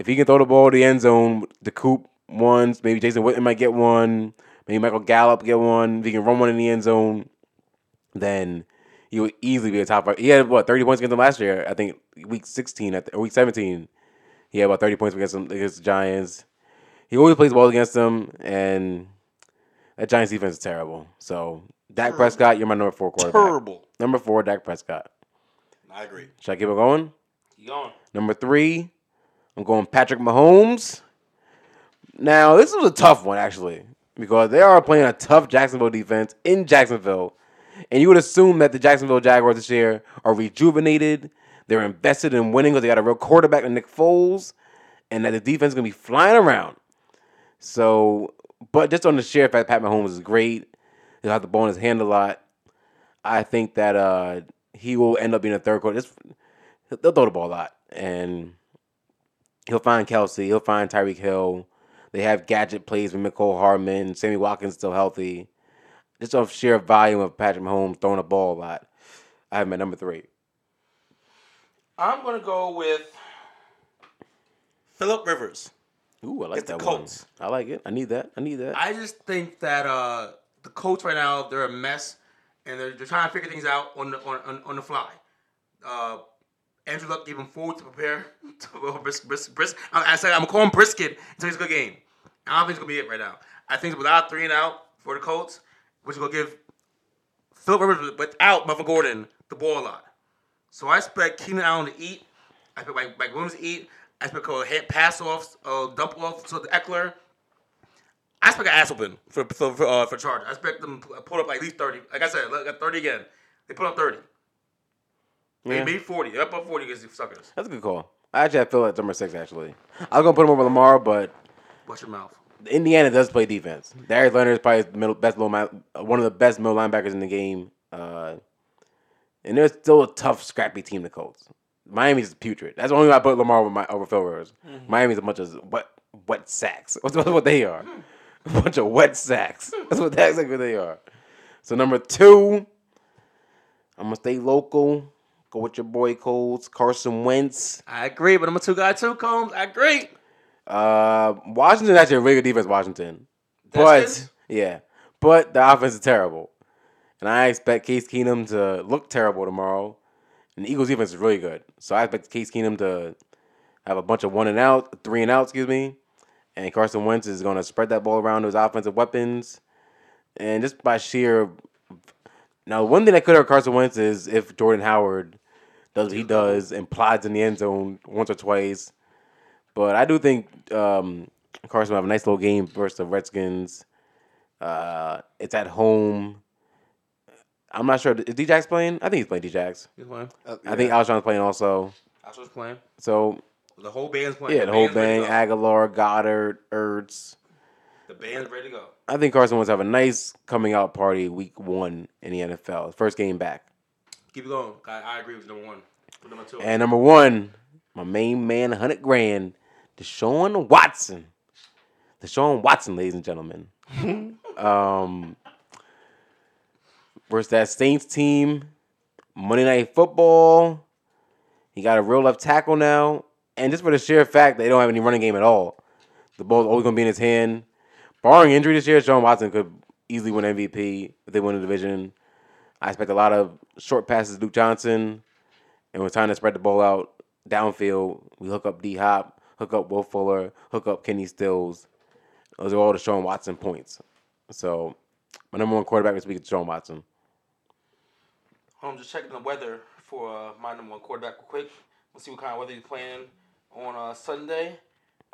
If he can throw the ball to the end zone, the Coop ones, maybe Jason Witten might get one, maybe Michael Gallup get one. If he can run one in the end zone, then he would easily be a top five. He had what thirty points against them last year. I think week sixteen at week seventeen, he had about thirty points against against the Giants. He always plays well against them, and that Giants defense is terrible. So Dak Prescott, you're my number four quarterback. Terrible. Number four, Dak Prescott. I agree. Should I keep it going? Keep going. Number three, I'm going Patrick Mahomes. Now, this was a tough one, actually, because they are playing a tough Jacksonville defense in Jacksonville. And you would assume that the Jacksonville Jaguars this year are rejuvenated. They're invested in winning because they got a real quarterback in Nick Foles, and that the defense is going to be flying around. So, but just on the sheer fact, Pat Mahomes is great. He'll have the ball in his hand a lot. I think that uh, he will end up being a third quarter. Just, they'll throw the ball a lot, and he'll find Kelce. He'll find Tyreek Hill. They have gadget plays with Mecole Hardman. Sammy Watkins still healthy. Just off sheer volume of Patrick Mahomes throwing the ball a lot. I have my number three. I'm gonna go with Philip Rivers. Ooh, I like It's the that Colts. one. I like it. I need that. I need that. I just think that uh, the Colts right now they're a mess, and they're, they're trying to figure things out on the on, on, on the fly. Uh, Andrew Luck gave him four to prepare. To, well, brisk, brisk, brisk. I, I said I'm gonna call him brisket until he's a good game. I don't think it's gonna be it right now. I think without three and out for the Colts, which is gonna give Philip Rivers without Melvin Gordon the ball a lot. So I expect Keenan Allen to eat. I expect Mike, Mike Williams to eat. I expect a hit pass off, uh, dump off to the Ekeler. I expect an ass open for for for, uh, for. I expect them to pull up like at least thirty. Like I said, like, thirty again. They put up thirty. Maybe, Yeah. maybe forty. They're up forty against the suckers. That's a good call. I actually have Phil at number six. Actually, I was gonna put him over Lamar, but Watch your mouth. Indiana does play defense. Darius Leonard is probably the middle, best middle, one of the best middle linebackers in the game. Uh, and they're still a tough, scrappy team. The Colts. Miami's putrid. That's the only way I put Lamar over my over Phil Rivers. Mm-hmm. Miami's a bunch of wet wet sacks. That's what what they are. Hmm. A bunch of wet sacks. Hmm. That's what that's like what they are. So number two, I'm gonna stay local. Go with your boy Colts, Carson Wentz. I agree, but I'm a two guy too, Combs. I agree. Uh, Washington actually a really good defense. Washington, That's but yeah, but the offense is terrible, and I expect Case Keenum to look terrible tomorrow. And the Eagles defense is really good, so I expect Case Keenum to have a bunch of one and out, three and out, excuse me. And Carson Wentz is going to spread that ball around to his offensive weapons, and just by sheer. Now, one thing that could hurt Carson Wentz is if Jordan Howard does what he does and plods in the end zone once or twice. But I do think um, Carson will have a nice little game versus the Redskins. Uh, it's at home. I'm not sure. Is D-Jax playing? I think he's playing D-Jax. He's playing. Uh, I think Alshon's playing also. That's what's playing. So, The whole band's playing. yeah, the whole band. ready bang. to go. Agholor, Goedert, Ertz. The band's ready to go. I think Carson wants to have a nice coming out party week one in the NFL. First game back. Keep it going. I, I agree with number one. With number two. And number one, my main man, 100 grand, Deshaun Watson. Deshaun Watson, ladies and gentlemen. um, versus that Saints team, Monday Night Football. He got a real left tackle now. And just for the sheer fact they don't have any running game at all, the ball's always going to be in his hand. Barring injury this year, Deshaun Watson could easily win MVP if they win the division. I expect a lot of short passes to Duke Johnson and we're trying to spread the ball out downfield. We hook up D Hop, hook up Will Fuller, hook up Kenny Stills. Those are all the Deshaun Watson points. So my number one quarterback this week is Deshaun Watson. I'm just checking the weather for uh, my number one quarterback real quick. Let's see what kind of weather he's playing on uh, Sunday.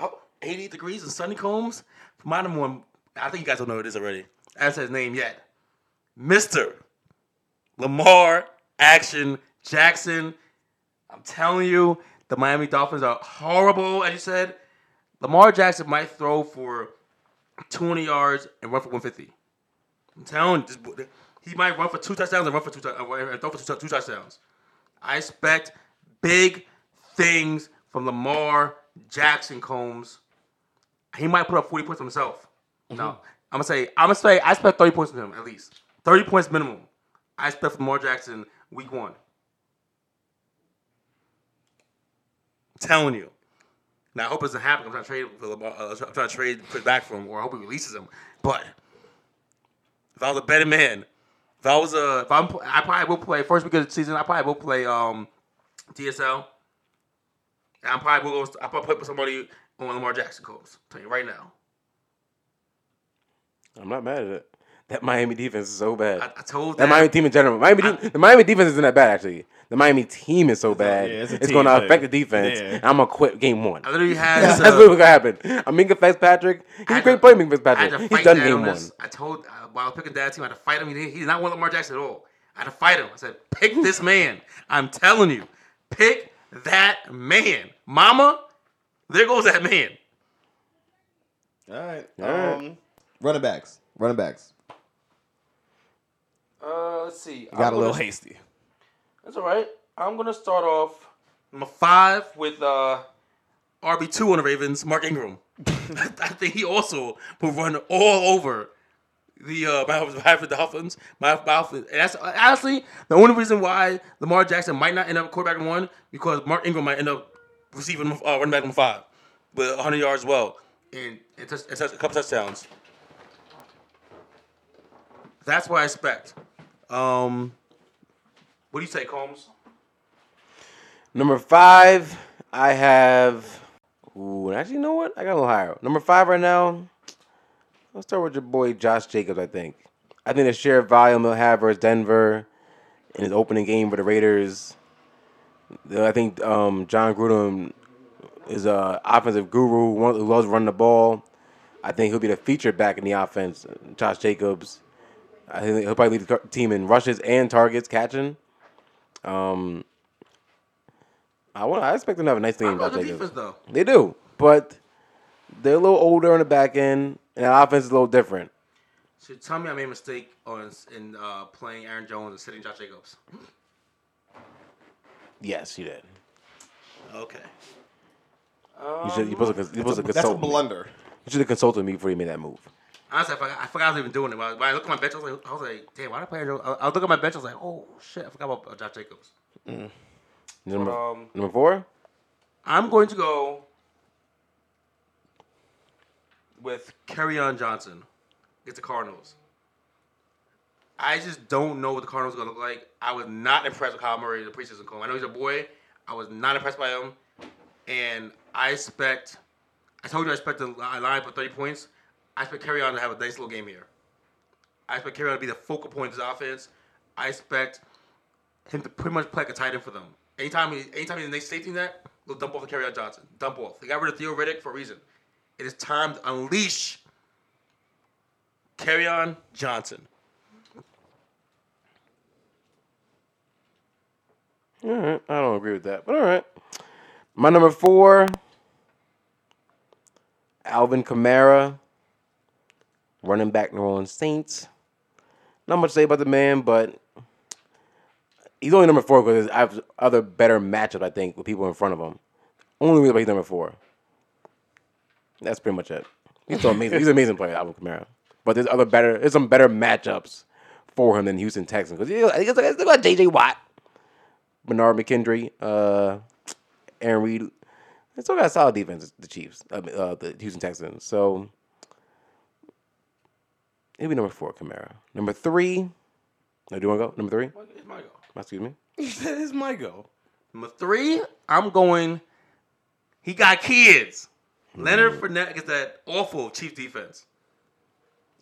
Oh, 88 degrees and sunny combs. My number one, I think you guys don't know who it is already. I said his name yet. Mr. Lamar Action Jackson. I'm telling you, the Miami Dolphins are horrible, as you said. Lamar Jackson might throw for 200 yards and run for 150. I'm telling you, he might run for two touchdowns and run for two uh, and throw for two, two touchdowns. I expect big things from Lamar Jackson Combs. He might put up 40 points himself. No, I'm gonna say I'm gonna say I expect 30 points from him at least. 30 points minimum. I expect Lamar Jackson week one. I'm telling you. Now I hope it doesn't happen. I'm trying to trade for Lamar. Uh, I'm trying to trade Chris back for him, or I hope he releases him. But if I was a better man, if I was a, if I'm, I probably will play first week of the season. I probably will play um, DSL. And I probably will. Go, I probably put somebody on Lamar Jackson course. Tell you right now. I'm not mad at it. That Miami defense is so bad. I, I told that that. Miami team in general. Miami de- the Miami defense isn't that bad actually. The Miami team is so bad. yeah, it's it's going to affect the defense. Yeah. and I'm gonna quit game one. I literally had. That's uh, what's gonna happen. Aminga Fitzpatrick, he's I a had great player. Aminga I had Fitzpatrick. to He's done game on one. I told uh, while I was picking that team, I had to fight him. He, he did not want Lamar Jackson at all. I had to fight him. I said, pick this man. I'm telling you, pick that man, Mama. There goes that man. All right. All right. Um, running backs. Running backs. Uh, let's see. Got a little hasty. That's all right. I'm gonna start off number five with uh, RB two on the Ravens, Mark Ingram. I think he also will run all over the uh, of the Dolphins. My, my outfit. And that's honestly the only reason why Lamar Jackson might not end up quarterbacking one because Mark Ingram might end up receiving uh, running back number five with 100 yards well and, and, touch, and touch, a couple touchdowns. That's what I expect. Um, what do you say, Combs? Number five, I have. Ooh, actually, you know what? I got a little higher. Number five right now. Let's start with your boy Josh Jacobs. I think. I think the sheer volume he'll have versus Denver in his opening game for the Raiders. I think um, Jon Gruden is a offensive guru who who loves running the ball. I think he'll be the featured back in the offense. Josh Jacobs. I think he'll probably lead the team in rushes and targets catching. Um, I want. I expect them to have a nice game. love the defense though. They do, but they're a little older on the back end, and the offense is a little different. So tell me I made a mistake on in uh, playing Aaron Jones and sitting Josh Jacobs. Yes, you did. Okay. You should. You supposed to. You supposed to That's a consult. me. blunder. You should have consulted me before you made that move. Honestly, I forgot, I forgot I was even doing it. When I, when I looked at my bench, I was like, I was like damn, why did I play Aaron Jones? I, I was at my bench, I was like, oh shit, I forgot about uh, Josh Jacobs. Number, um, number four. I'm going to go with on Johnson against the Cardinals. I just don't know what the Cardinals are to look like. I was not impressed with Kyle Murray in the preseason call. I know he's a boy. I was not impressed by him. And I expect, I told you I expect the line for 30 points. I expect on to have a nice little game here. I expect on to be the focal point of this offense. I expect him to pretty much play like a tight end for them. Anytime he, anytime he's in the next safety net, they'll dump off to Carry Johnson. Dump off. They got rid of Theo Riddick for a reason. It is time to unleash Kerryon Johnson. All right, I don't agree with that, but all right. My number four, Alvin Kamara, running back New Orleans Saints. Not much to say about the man, but he's only number four because have other better matchups. I think with people in front of him. Only reason why he's number four. That's pretty much it. He's still amazing. He's an amazing player, Alvin Kamara. But there's other better. There's some better matchups for him than Houston Texans because like got J.J. Watt. Bernard McKendry, uh, Aaron Reed. They still got a solid defense, the Chiefs, uh, uh, the Houston Texans. So he'll be number four, Kamara. Number three. No, do you want to go? Number three? It's my go. Excuse me. is my go. Number three, I'm going. He got kids. Leonard Fournette against that awful Chief defense.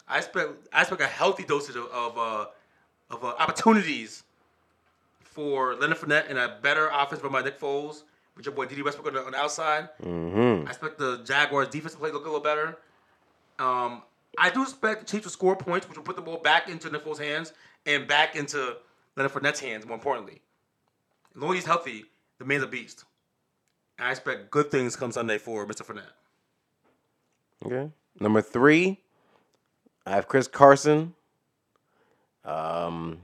I expect I expect a healthy dosage of of, uh, of uh, opportunities for Leonard Fournette and a better offense run my Nick Foles with your boy Dede Westbrook on the, on the outside. Mm-hmm. I expect the Jaguars defense to play look a little better. Um, I do expect the Chiefs to score points, which will put the ball back into Nick Foles' hands and back into Leonard Fournette's hands. More importantly, as long as he's healthy, the man's a beast. And I expect good things come Sunday for Mr. Fournette. Okay. Number three, I have Chris Carson. Um,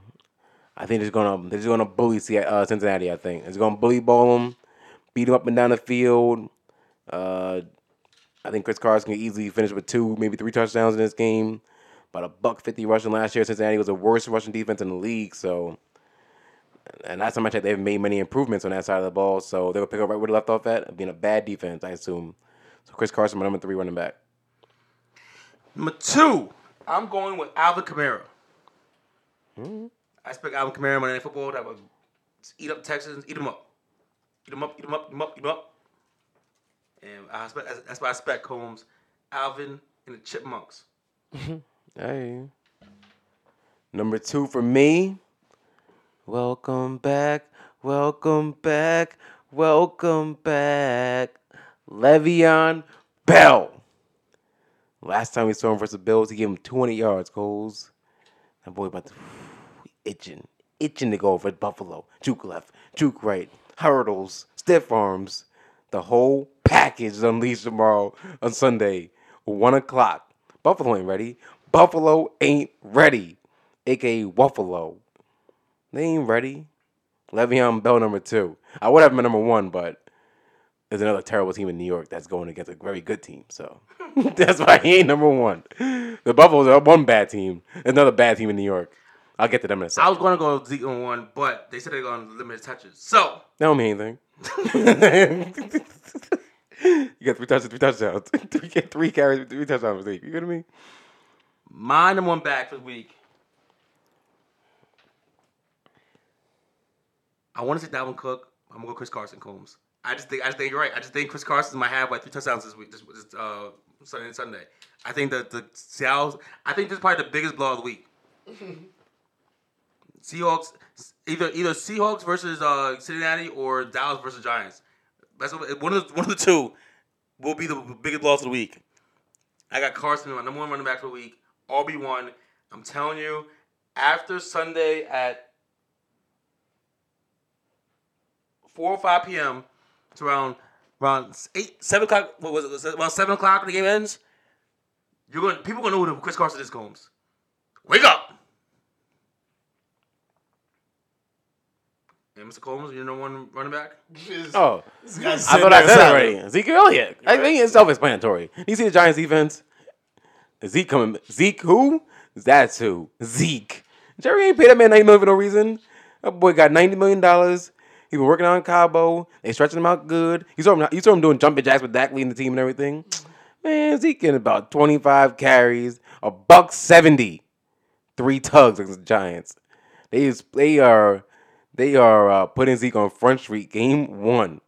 I think they're gonna they're just gonna bully uh, Cincinnati. I think it's gonna bully ball them, beat them up and down the field. Uh, I think Chris Carson can easily finish with two, maybe three touchdowns in this game. About a buck fifty rushing last year. Cincinnati was the worst rushing defense in the league. So, and last time I checked, they've made many improvements on that side of the ball. So they'll pick up right where they left off at, being a bad defense, I assume. So Chris Carson, my number three running back. Number two, I'm going with Alvin Kamara. Hmm? I expect Alvin Kamara Monday Night Football to have a eat up Texans, eat them up, eat them up, eat them up, eat them up, eat them up. And I expect that's why I expect Combs, Alvin, and the Chipmunks. Hey. Number two for me. Welcome back. Welcome back. Welcome back. Le'Veon Bell. Last time we saw him versus the Bills, he gave him 20 yards, Coles. That boy about to itching, itching to go for Buffalo. Juke left, juke right, hurdles, stiff arms. The whole package is unleashed tomorrow on Sunday, one o'clock. Buffalo ain't ready. Buffalo ain't ready, aka Buffalo. They ain't ready. Le'Veon Bell number two. I would have him number one, but there's another terrible team in New York that's going against a very good team. So that's why he ain't number one. The Buffaloes are one bad team, another bad team in New York. I'll get to them in a second. I was going to go Zeke on one, but they said they're going to limit his touches. So That don't mean anything. you got three touches, three touchdowns, three, three carries, three touchdowns. You get me? my number one back for the week. I want to say Dalvin Cook. I'm gonna go Chris Carson Combs. I just think I just think you're right. I just think Chris Carson might have like three touchdowns this week, this, this uh, Sunday and Sunday. I think that the Seattle. I think this is probably the biggest blow of the week. Seahawks, either either Seahawks versus uh, Cincinnati or Dallas versus Giants. That's what, one of the, one of the two will be the biggest loss of the week. I got Carson, my number one running back for the week. RB one. I'm telling you, after Sunday at four or five p.m. to around around eight seven o'clock. What was it? Around seven o'clock when the game ends. You're going. People gonna know who Chris Carson is. Combs, wake up. And Mr. Combs, you're number one running back. Oh, I thought I said it already. Zeke Elliott. I think it's self-explanatory. You see the Giants defense? Zeke coming. Zeke who? That's who. Zeke. Jerry ain't paid that man ninety million for no reason. That boy got ninety million dollars. He been working on Cabo. They stretching him out good. You saw him. You saw him doing jumping jacks with Dak leading the team and everything. Man, Zeke getting about twenty five carries, a buck seventy, three tugs against the Giants. They is, they are they are uh, putting Zeke on Front Street game one.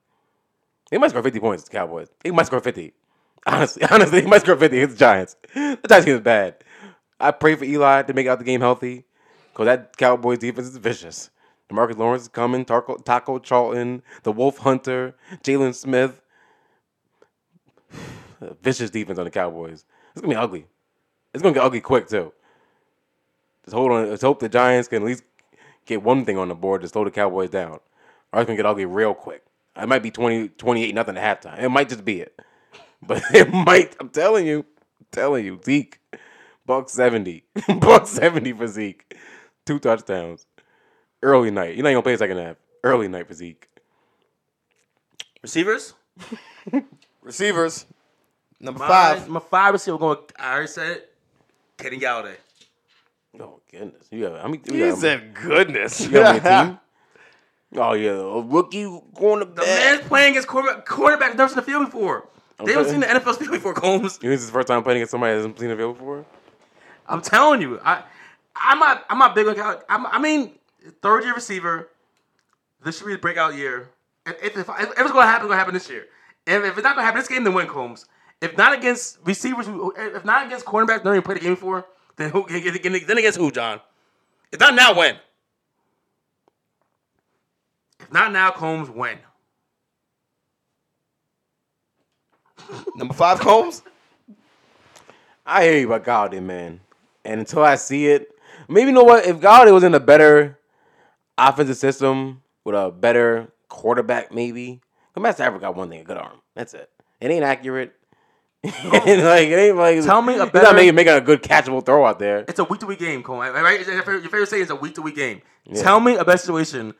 They might score 50 points, Cowboys. They might score 50. Honestly, honestly, they might score 50 against the Giants. The Giants is bad. I pray for Eli to make out the game healthy because that Cowboys defense is vicious. Demarcus Lawrence is coming, Taco, Taco Charlton, the Wolf Hunter, Jaylon Smith. vicious defense on the Cowboys. It's to be ugly. It's to get ugly quick, too. Just hold on. Let's hope the Giants can at least get one thing on the board to slow the Cowboys down. Or it's to get ugly real quick. It might be 20, 28 nothing at halftime. It might just be it. But it might. I'm telling you. I'm telling you. Zeke. Buck 70. Buck 70 for Zeke. Two touchdowns. Early night. You're not going to play a second half. Early night for Zeke. Receivers. Receivers. Number My, five. My five receiver going. I already said it. Kenny Golladay. Oh, goodness. You got, I mean, you He said goodness. you got a team? Oh, yeah. A rookie going to The bed. man's playing against quarterback, quarterback never seen the field before. They haven't seen the NFL field before, Combs. You think this is the first time playing against somebody that hasn't seen the field before? I'm telling you, I, I'm not, I'm not big on. Cal- I'm, I mean, third year receiver. This should be the breakout year. If, if, if, if it's going to happen, it's going to happen this year. And if it's not going to happen this game, then win Combs. If not against receivers, who, if not against cornerbacks, never even played the game before, then who? Then against who, John? If not now, when? If not now, Combs, when? Number five, Combs. I hear you about Golladay, man. And until I see it, maybe you know what? If Golladay was in a better offensive system with a better quarterback, maybe. But Matt Stafford got one thing: a good arm. That's it. It ain't accurate. Like it ain't like Tell me a he's better- not making, making a good catchable throw out there. It's a week to week game, Cole. Right? Your favorite, saying is a week to week game. Tell me a better situation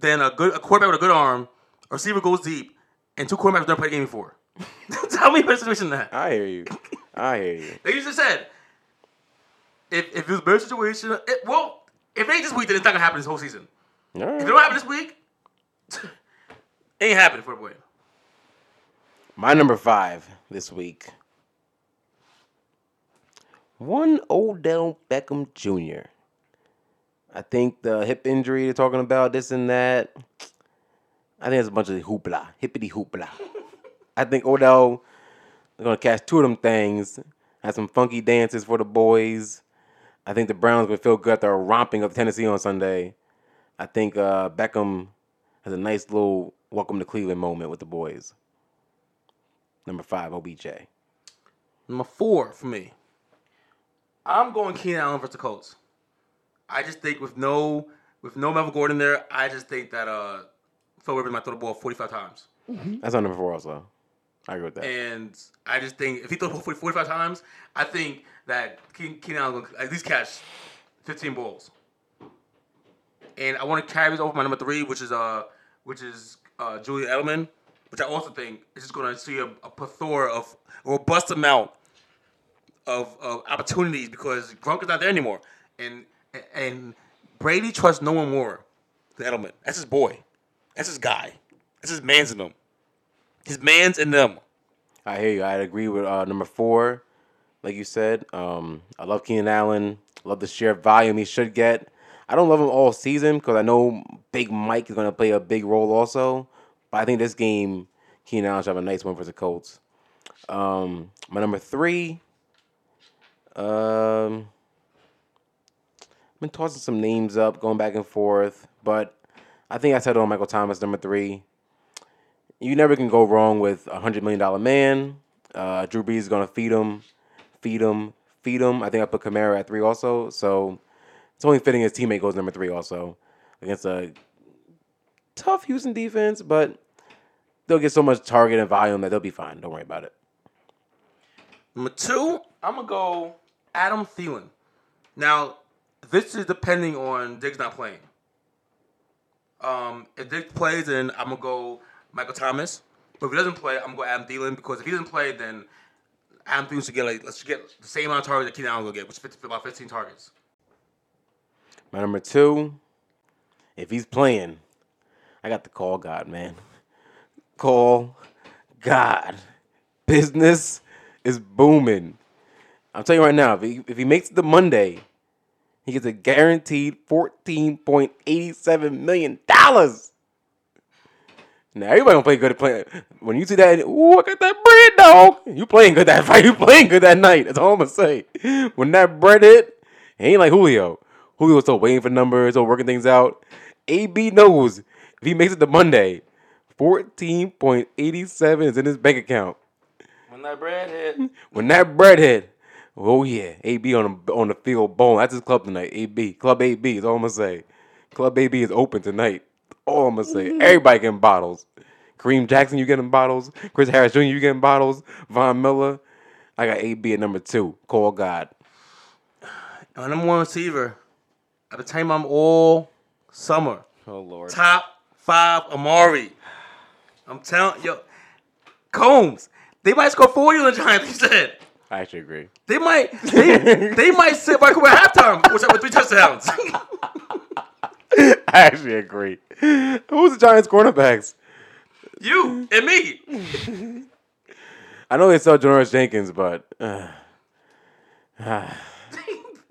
than a good a quarterback with a good arm, a receiver goes deep, and two quarterbacks never played a game before. Tell me a better situation than that. I hear you. I hear you. Like you just said, if if it was a better situation, it, well, if it ain't this week, then it's not gonna happen this whole season. All If it right. don't happen this week, ain't happening for the boy. My number five this week. One Odell Beckham Jr. I think the hip injury they're talking about, this and that. I think it's a bunch of hoopla, hippity hoopla. I think Odell is gonna catch two of them things, have some funky dances for the boys. I think the Browns gonna feel good after romping up Tennessee on Sunday. I think uh, Beckham has a nice little welcome to Cleveland moment with the boys. Number five, OBJ. Number four for me. I'm going Keenan Allen versus the Colts. I just think with no with no Melvin Gordon there, I just think that uh Phil Rivers might throw the ball 45 times. That's on number four also. I agree with that. And I just think if he throws the ball 45 times, I think that Keen- Keenan Allen at least catch 15 balls. And I want to carry this over my number three, which is uh which is uh Julian Edelman, which I also think is just going to see a, a plethora of a robust amount of, of opportunities because Gronk is not there anymore, and and Brady trusts no one more than Edelman. That's his boy. That's his guy. That's his man's in them. His man's in them. I hear you. I agree with uh, number four, like you said. Um, I love Keenan Allen. Love the sheer volume he should get. I don't love him all season because I know Big Mike is going to play a big role also. But I think this game, Keenan Allen should have a nice one for the Colts. Um, my number three. Um, I've been tossing some names up, going back and forth, but I think I settled on Michael Thomas, number three. You never can go wrong with a hundred million dollar man. Uh, Drew Brees is gonna feed him, feed him, feed him. I think I put Kamara at three also, so it's only fitting his teammate goes number three also against a tough Houston defense, but they'll get so much target and volume that they'll be fine. Don't worry about it. Number two, I'm gonna go Adam Thielen. Now, this is depending on Diggs not playing. Um, if Diggs plays, then I'm gonna go Michael Thomas. But if he doesn't play, I'm gonna go Adam Thielen because if he doesn't play, then Adam Thielen should get like let's get the same amount of targets that Keenan Allen will get, which is about 15 targets. My number two, if he's playing, I got the call God, man. Call God. Business is booming. I'm telling you right now, if he, if he makes it to Monday, he gets a guaranteed $14.87 million. Now everybody gonna play good at playing. When you see that, ooh, I got that bread, dog. You playing good that fight. You playing good that night. That's all I'm gonna say. When that bread hit, he ain't like Julio. Julio's still waiting for numbers, still working things out. AB knows if he makes it to Monday, fourteen point eighty seven is in his bank account. When that bread hit, When that bread hit, oh yeah, AB on the on the field bowling. That's his club tonight. AB, Club AB is all I'm gonna say. Club AB is open tonight. All I'm gonna say. Mm-hmm. Everybody getting bottles. Kareem Jackson, you getting bottles. Chris Harris Jr., you getting bottles. Von Miller. I got AB at number two. Call God. my number one receiver. I've been telling him all summer. Oh lord. top five Amari. I'm telling yo, Combs. They might score 40 on the Giants. He said I actually agree. they might they, they might sit Michael Cooper at halftime with, with three touchdowns. I actually agree. Who's the Giants cornerbacks? you and me. I know they sell Janoris Jenkins, but uh,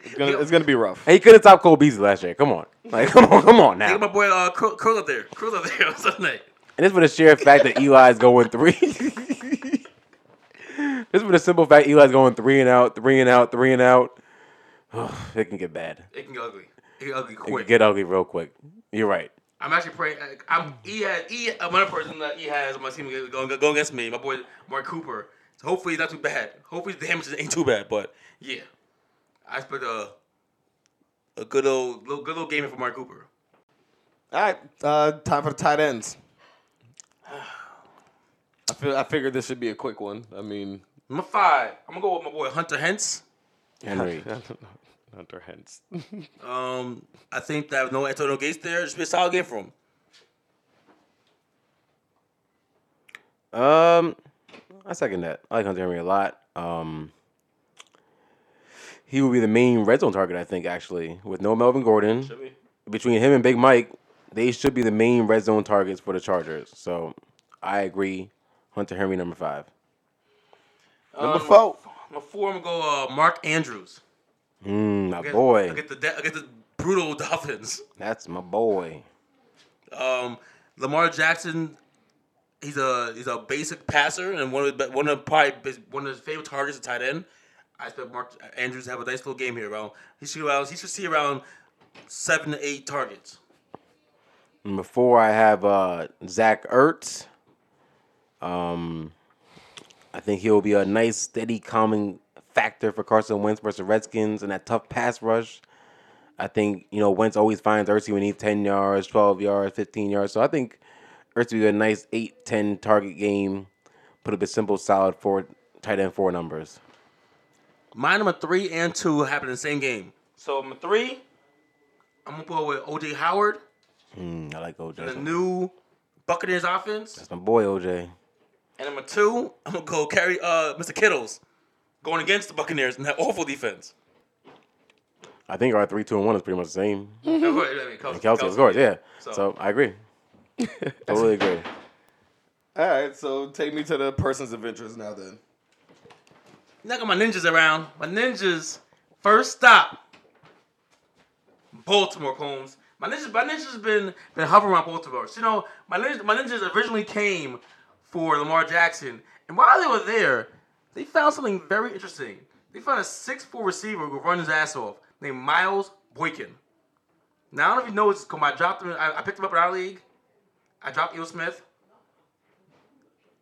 It's gonna, it's gonna be rough. And he could have topped Cole Beasley last year. Come on, like come on, come on now. Look at my boy uh, Cruz Cruz up there. Cruz up there on Sunday. And this for the sheer fact that Eli's going three. this for the simple fact Eli's going three and out, three and out, three and out. it can get bad. It can get ugly. It can get ugly It can get ugly real quick. You're right. I'm actually praying. I'm he had he another person that he has on my team going go against me. My boy Mark Cooper. So hopefully he's not too bad. Hopefully the damage ain't too bad. But yeah, I expect a a good old little good little game for Mark Cooper. All right, uh, time for the tight ends. I feel I figured this should be a quick one. I mean, Number five, I'm gonna go with my boy Hunter Hence. Henry. Hunter Hence. Um, I think that with no Antonio Gates there, just be a solid game for him. Um, I second that. I like Hunter Henry a lot. Um, he will be the main red zone target, I think, actually, with no Melvin Gordon. Between him and Big Mike, they should be the main red zone targets for the Chargers. So I agree. Hunter Henry, number five. Number four. Number four, I'm gonna go uh, Mark Andrews. Mm, my Against- boy. get the de- against the brutal Dolphins. That's my boy. Um, Lamar Jackson, he's a he's a basic passer and one of the, one of probably one of his favorite targets at tight end. I expect Mark Andrews to have a nice little game here. Around he should around he should see around seven to eight targets. Four, I have uh, Zach Ertz. Um, I think he'll be a nice, steady, calming factor for Carson Wentz versus Redskins and that tough pass rush. I think you know Wentz always finds Ertz when he needs ten yards, twelve yards, fifteen yards. So I think Ertz will be a nice 8, 10 target game. Put up a simple, solid four tight end four numbers. My number three and two happened in the same game. So number three, I'm gonna go with OJ Howard, Mm, I like OJ. the new Buccaneers offense. That's my boy OJ. And number two, I'm gonna go carry uh Mr. Kittles, going against the Buccaneers and that awful defense. I think our three, two, and one is pretty much the same. Mm-hmm. I mean, Kelce, And Kelce, of course, yeah. So- So, I agree. totally agree. All right, so take me to the persons of interest now. Then Now I got my ninjas around. My ninjas, first stop, Baltimore Combs. My ninjas, my ninjas been been hovering around Baltimore. So, you know, my ninjas, my ninjas originally came for Lamar Jackson, and while they were there, they found something very interesting. They found a 6'4 receiver who could run his ass off named Miles Boykin. Now, I don't know if you know this, because I dropped him. I, I picked him up in our league. I dropped Eel Smith.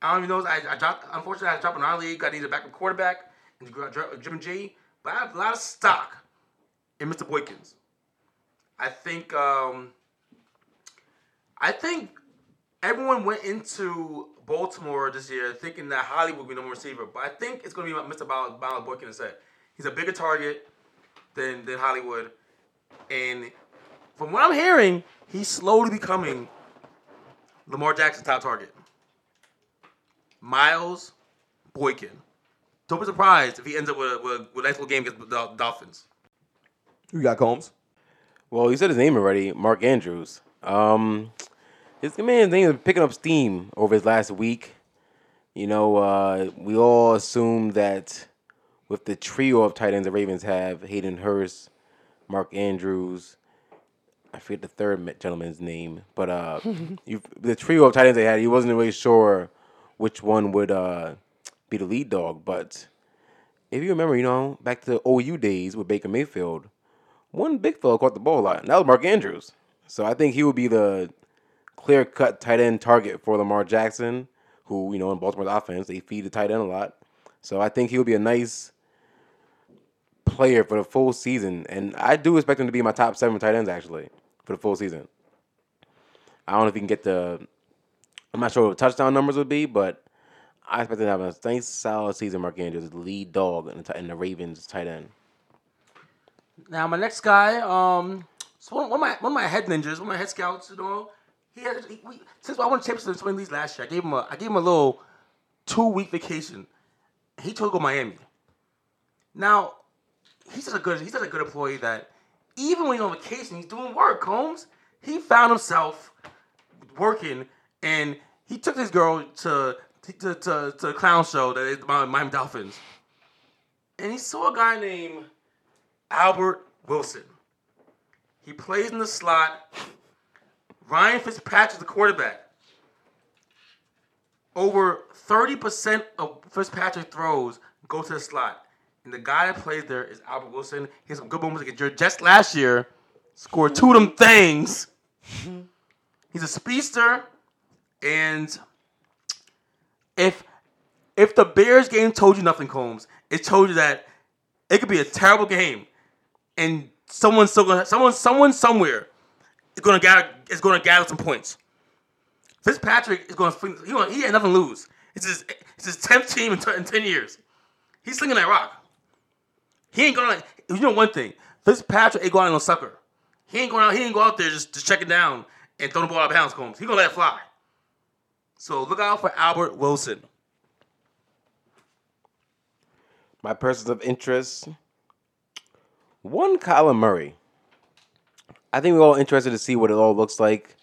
I don't even know. I, I dropped. Unfortunately, I dropped in our league. I needed a backup quarterback and Jim G. But I have a lot of stock in Mr. Boykins. I think. Um, I think everyone went into Baltimore this year thinking that Hollywood would be the number receiver, but I think it's going to be Mr. Miles Boykin instead. He's a bigger target than than Hollywood, and from what I'm hearing, he's slowly becoming Lamar Jackson's top target. Miles Boykin. Don't be surprised if he ends up with, with, with a nice little game against the Dolphins. Who got Combs? Well, you said his name already, Mark Andrews. Um, his man's name is picking up steam over his last week. You know, uh, we all assumed that with the trio of tight ends the Ravens have, Hayden Hurst, Mark Andrews, I forget the third gentleman's name, but uh, you, the trio of tight ends they had, he wasn't really sure which one would uh, be the lead dog. But if you remember, you know, back to the OU days with Baker Mayfield, one big fella caught the ball a lot, and that was Mark Andrews. So I think he would be the clear cut tight end target for Lamar Jackson, who, you know, in Baltimore's offense, they feed the tight end a lot. So I think he'll be a nice player for the full season. And I do expect him to be my top seven tight ends, actually for the full season. I don't know if he can get the. I'm not sure what touchdown numbers would be, but I expect him to have a nice, solid season. Mark Andrews, the lead dog in the, in the Ravens tight end. Now my next guy, um, so one, of my one of my head ninjas, one of my head scouts, you know, he had he, we, since I won championships in leagues last year, I gave him a I gave him a little two week vacation. He told to go Miami. Now, he's such a good he's such a good employee that even when he's on vacation, he's doing work, Combs. He found himself working, and he took this girl to to, to, to a clown show that is Miami Dolphins. And he saw a guy named Albert Wilson. He plays in the slot. Ryan Fitzpatrick's the quarterback. Over 30% of Fitzpatrick throws go to the slot. And the guy that plays there is Albert Wilson. He has some good moments against last year. Scored two of them things. He's a speedster. And if if the Bears game told you nothing, Combs, it told you that it could be a terrible game, and someone's still gonna someone someone somewhere is gonna gather is gonna gather some points. Fitzpatrick is gonna he, gonna, he had nothing to lose. It's his it's his tenth team in, t- in ten years. He's slinging that rock. He ain't going. To You know one thing, Fitzpatrick ain't going out no sucker. He ain't going out. He ain't go out there just, just checking down and throwing the ball out of bounds. Combs. He gonna let it fly. So look out for Albert Wilson. My persons of interest. One, Kyler Murray. I think we're all interested to see what it all looks like.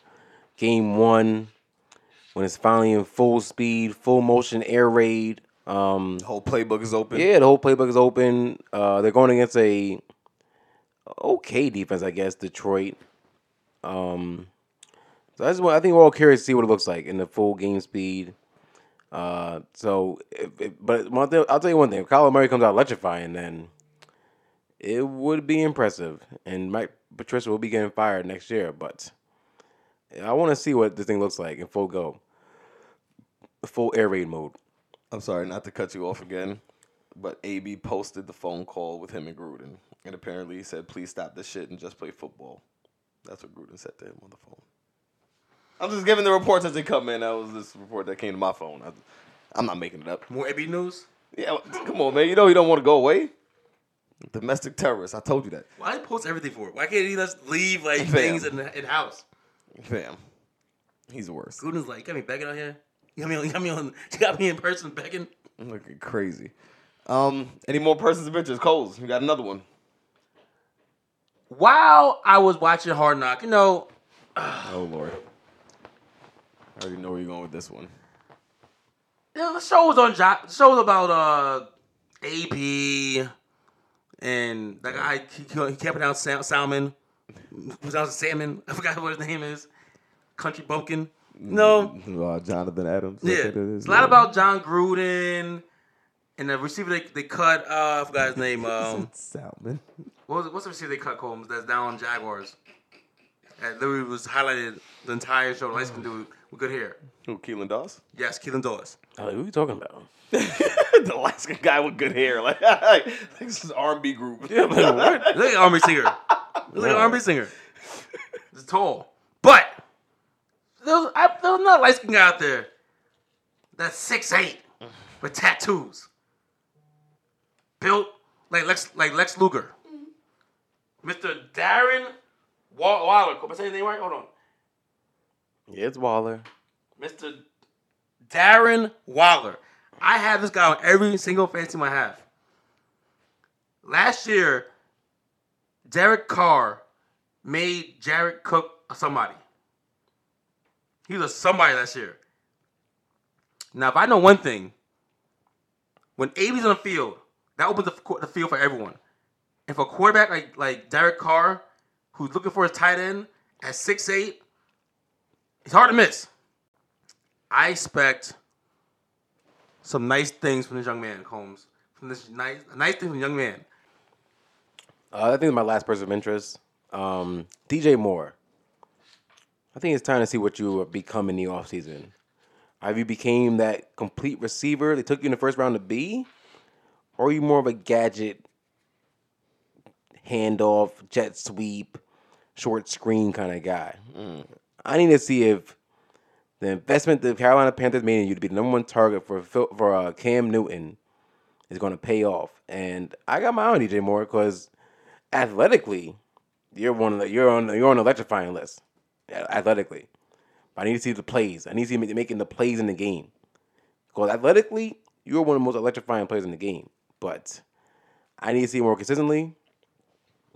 Game one, when it's finally in full speed, full motion air raid. Um, the whole playbook is open. Yeah, the whole playbook is open. Uh, they're going against a okay defense, I guess. Detroit. Um, so that's what I think we're all curious to see what it looks like in the full game speed. Uh, so, if, if, but one thing, I'll tell you one thing: if Kyler Murray comes out electrifying, then it would be impressive, and Mike Patricia will be getting fired next year. But I want to see what this thing looks like in full go, full air raid mode. I'm sorry not to cut you off again, but AB posted the phone call with him and Gruden, and apparently he said, "Please stop this shit and just play football." That's what Gruden said to him on the phone. I'm just giving the reports as they come in. That was this report that came to my phone. I, am not making it up. More AB news. Yeah, come on, man. You know you don't want to go away. Domestic terrorist. I told you that. Why post everything for it? Why can't he just leave like Fam. things in the in house? Fam, he's the worst. Gruden's like, got me begging out here. You got me on. You got me on. You got me in person begging. I'm looking crazy. Um, any more persons interest? Coles, you got another one. While I was watching Hard Knock, you know. oh Lord. I already know where you're going with this one. You know, the show was on job. The show was about uh AP and that guy he, he can't pronounce Sam, Salmon. Who's out Salmon? I forgot what his name is. Country Bumpkin. No. Uh, Jonathan Adams. Yeah. It's a lot about Jon Gruden And the receiver they, they cut, uh, I forgot his name. Um, Salmon. what was what's the receiver they cut, Combs? That's down on Jaguars. That literally was highlighted the entire show. Lights can do with good hair. Who? Keelan Doss? Yes, Keelan Doss. Oh, who are you talking about? the Alaskan guy with good hair. Like, this is R&B group. Yeah, but what? Look at R&B singer. Look at an R&B singer. It's tall, but there's I, there's not a light skin guy out there that's six eight with tattoos, built like Lex like Lex Luger. Mm-hmm. Mr. Darren Wa- Waller. Am I saying his name right? Hold on. Yeah, it's Waller. Mr. Darren Waller. I have this guy on every single fantasy team I have. Last year, Derek Carr made Jared Cook a somebody. He was a somebody last year. Now, if I know one thing, when AB's on the field, that opens the, the field for everyone. If a quarterback like like Derek Carr, who's looking for his tight end at 6'8", it's hard to miss. I expect some nice things from this young man, Combs. From this nice, nice things from young man. Uh, I think my last person of interest, um, DJ Moore. I think it's time to see what you become in the offseason. Have you became that complete receiver they took you in the first round to be? Or are you more of a gadget handoff, jet sweep, short screen kind of guy? I need to see if the investment the Carolina Panthers made in you to be the number one target for for uh, Cam Newton is going to pay off. And I got my own DJ Moore because athletically, you're one of the, you're on you're on electrifying list. Athletically, but I need to see the plays. I need to see making the plays in the game. Because athletically, you're one of the most electrifying players in the game. But I need to see more consistently.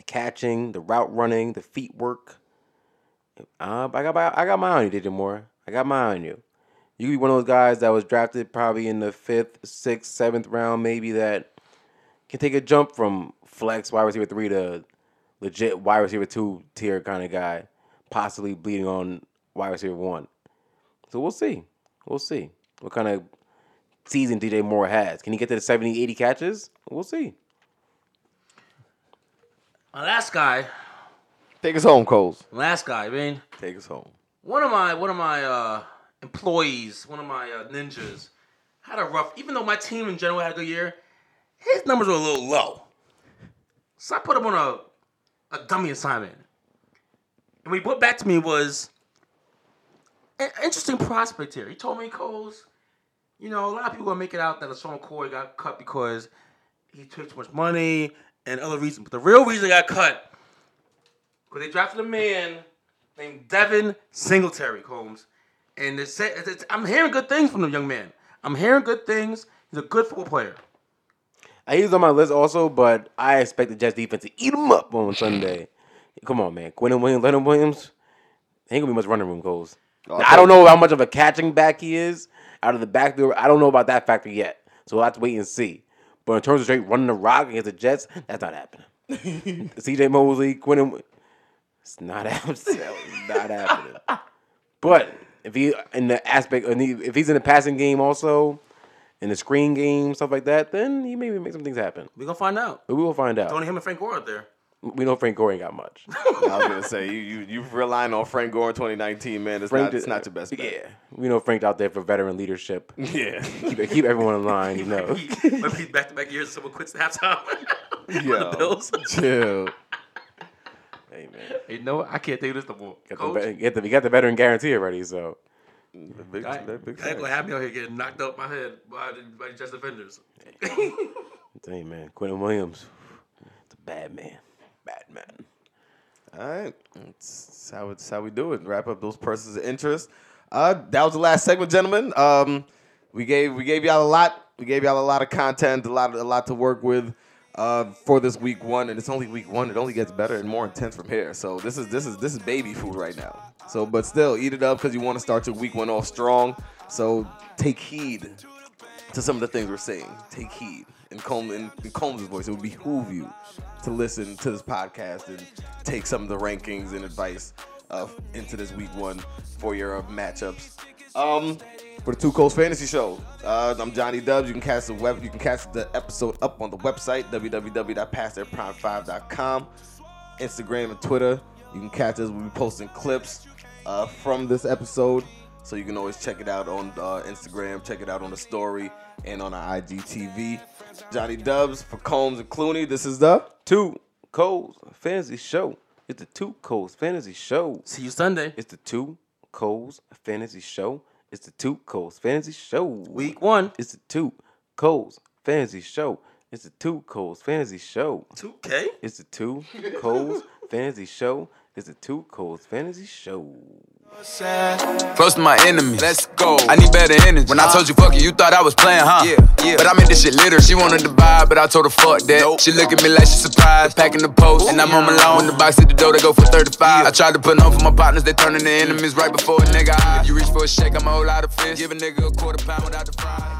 The catching, the route running, the feet work. Uh, I got my I got my on you, DJ Moore. I got my on you. You could be one of those guys that was drafted probably in the fifth, sixth, seventh round, maybe that can take a jump from flex wide receiver three to legit wide receiver two tier kind of guy, possibly bleeding on wide receiver one. So we'll see. We'll see what kind of season DJ Moore has. Can he get to the 70, 80 catches? We'll see. My last guy, Take us home, Coles. last guy, I mean, Take us home. one of my one of my uh, employees, one of my uh, ninjas, had a rough. Even though my team in general had a good year, his numbers were a little low. So I put him on a a dummy assignment. And what he put back to me was an interesting prospect here. He told me, Coles, you know, a lot of people are making out that LaShawn Corey got cut because he took too much money and other reasons. But the real reason they got cut because they drafted a man named Devin Singletary, Combs. And they say, it's, it's- I'm hearing good things from the young man. I'm hearing good things. He's a good football player. Uh, He's on my list also, but I expect the Jets defense to eat him up on Sunday. Come on, man. Quinnen Williams, Leonard Williams, ain't gonna be much running room goals. I don't know how much of a catching back he is out of the backfield. I don't know about that factor yet, so we'll have to wait and see. But in terms of straight running the rock against the Jets, that's not happening. C.J. Mosley, Quinnen, it's not happening. It's not happening. But if he in the aspect, if he's in the passing game also, in the screen game, stuff like that, then he maybe make some things happen. We're going to find out. But we will find out. Throwing him and Frank Gore out there. We know Frank Gore ain't got much. I was gonna say you you you relying on Frank Gore in 2019, man. It's Frank not did- it's not your best bet. Yeah, we know Frank out there for veteran leadership. Yeah. keep, keep everyone in line, you know. Maybe he's back to back years someone quits at halftime. For Yo, Bills. chill. hey man, you know what? I can't take this no more. got the, Coach, vet- get the, we got the veteran guarantee already. So Big, I, big, big I ain't gonna have me out here getting knocked up my head by the, by the Jets defenders. hey man, Quinnen Williams, it's a bad man, bad man. All right, that's how it's how we do it. Wrap up those persons of interest. Uh, that was the last segment, gentlemen. Um, we gave we gave y'all a lot. We gave y'all a lot of content, a lot a lot to work with uh, for this week one, and it's only week one. It only gets better and more intense from here. So this is this is this is baby food right now. So, but still, eat it up because you want to start your week one off strong. So take heed to some of the things we're saying. Take heed. In, Colm, in, in Combs' voice, it would behoove you to listen to this podcast and take some of the rankings and advice uh, into this week one for your uh, matchups. Um, for the Two Coast Fantasy Show. Uh, I'm Johnny Dubs. You can catch the web. You can catch the episode up on the website www.pastheirprime5.com, Instagram and Twitter. You can catch us. We'll be posting clips uh, from this episode, so you can always check it out on uh, Instagram. Check it out on the story and on our IGTV. Johnny Dubs for Combs and Clooney. This is the Two Coles Fantasy Show. It's the Two Coles Fantasy Show. See you Sunday. It's the Two Coles Fantasy Show. It's the Two Coles Fantasy Show. Week one. It's the Two Coles Fantasy Show. It's the Two Coles Fantasy Show. 2K? It's the Two Coles Fantasy Show. It's the Two Coles Fantasy Show. Close to my enemies. Let's go. I need better energy. When I told you fuck you, you thought I was playing, huh? Yeah, yeah. But I made this shit litter. She wanted to buy, but I told her fuck that. Nope. She look at me like she surprised. Packing the post, and I'm on my loan. When the box at the door, they go for 35. I tried to put on for my partners, they turning to enemies right before a nigga. If you reach for a shake, I'ma hold out a fist. Give a nigga a quarter pound without the fries.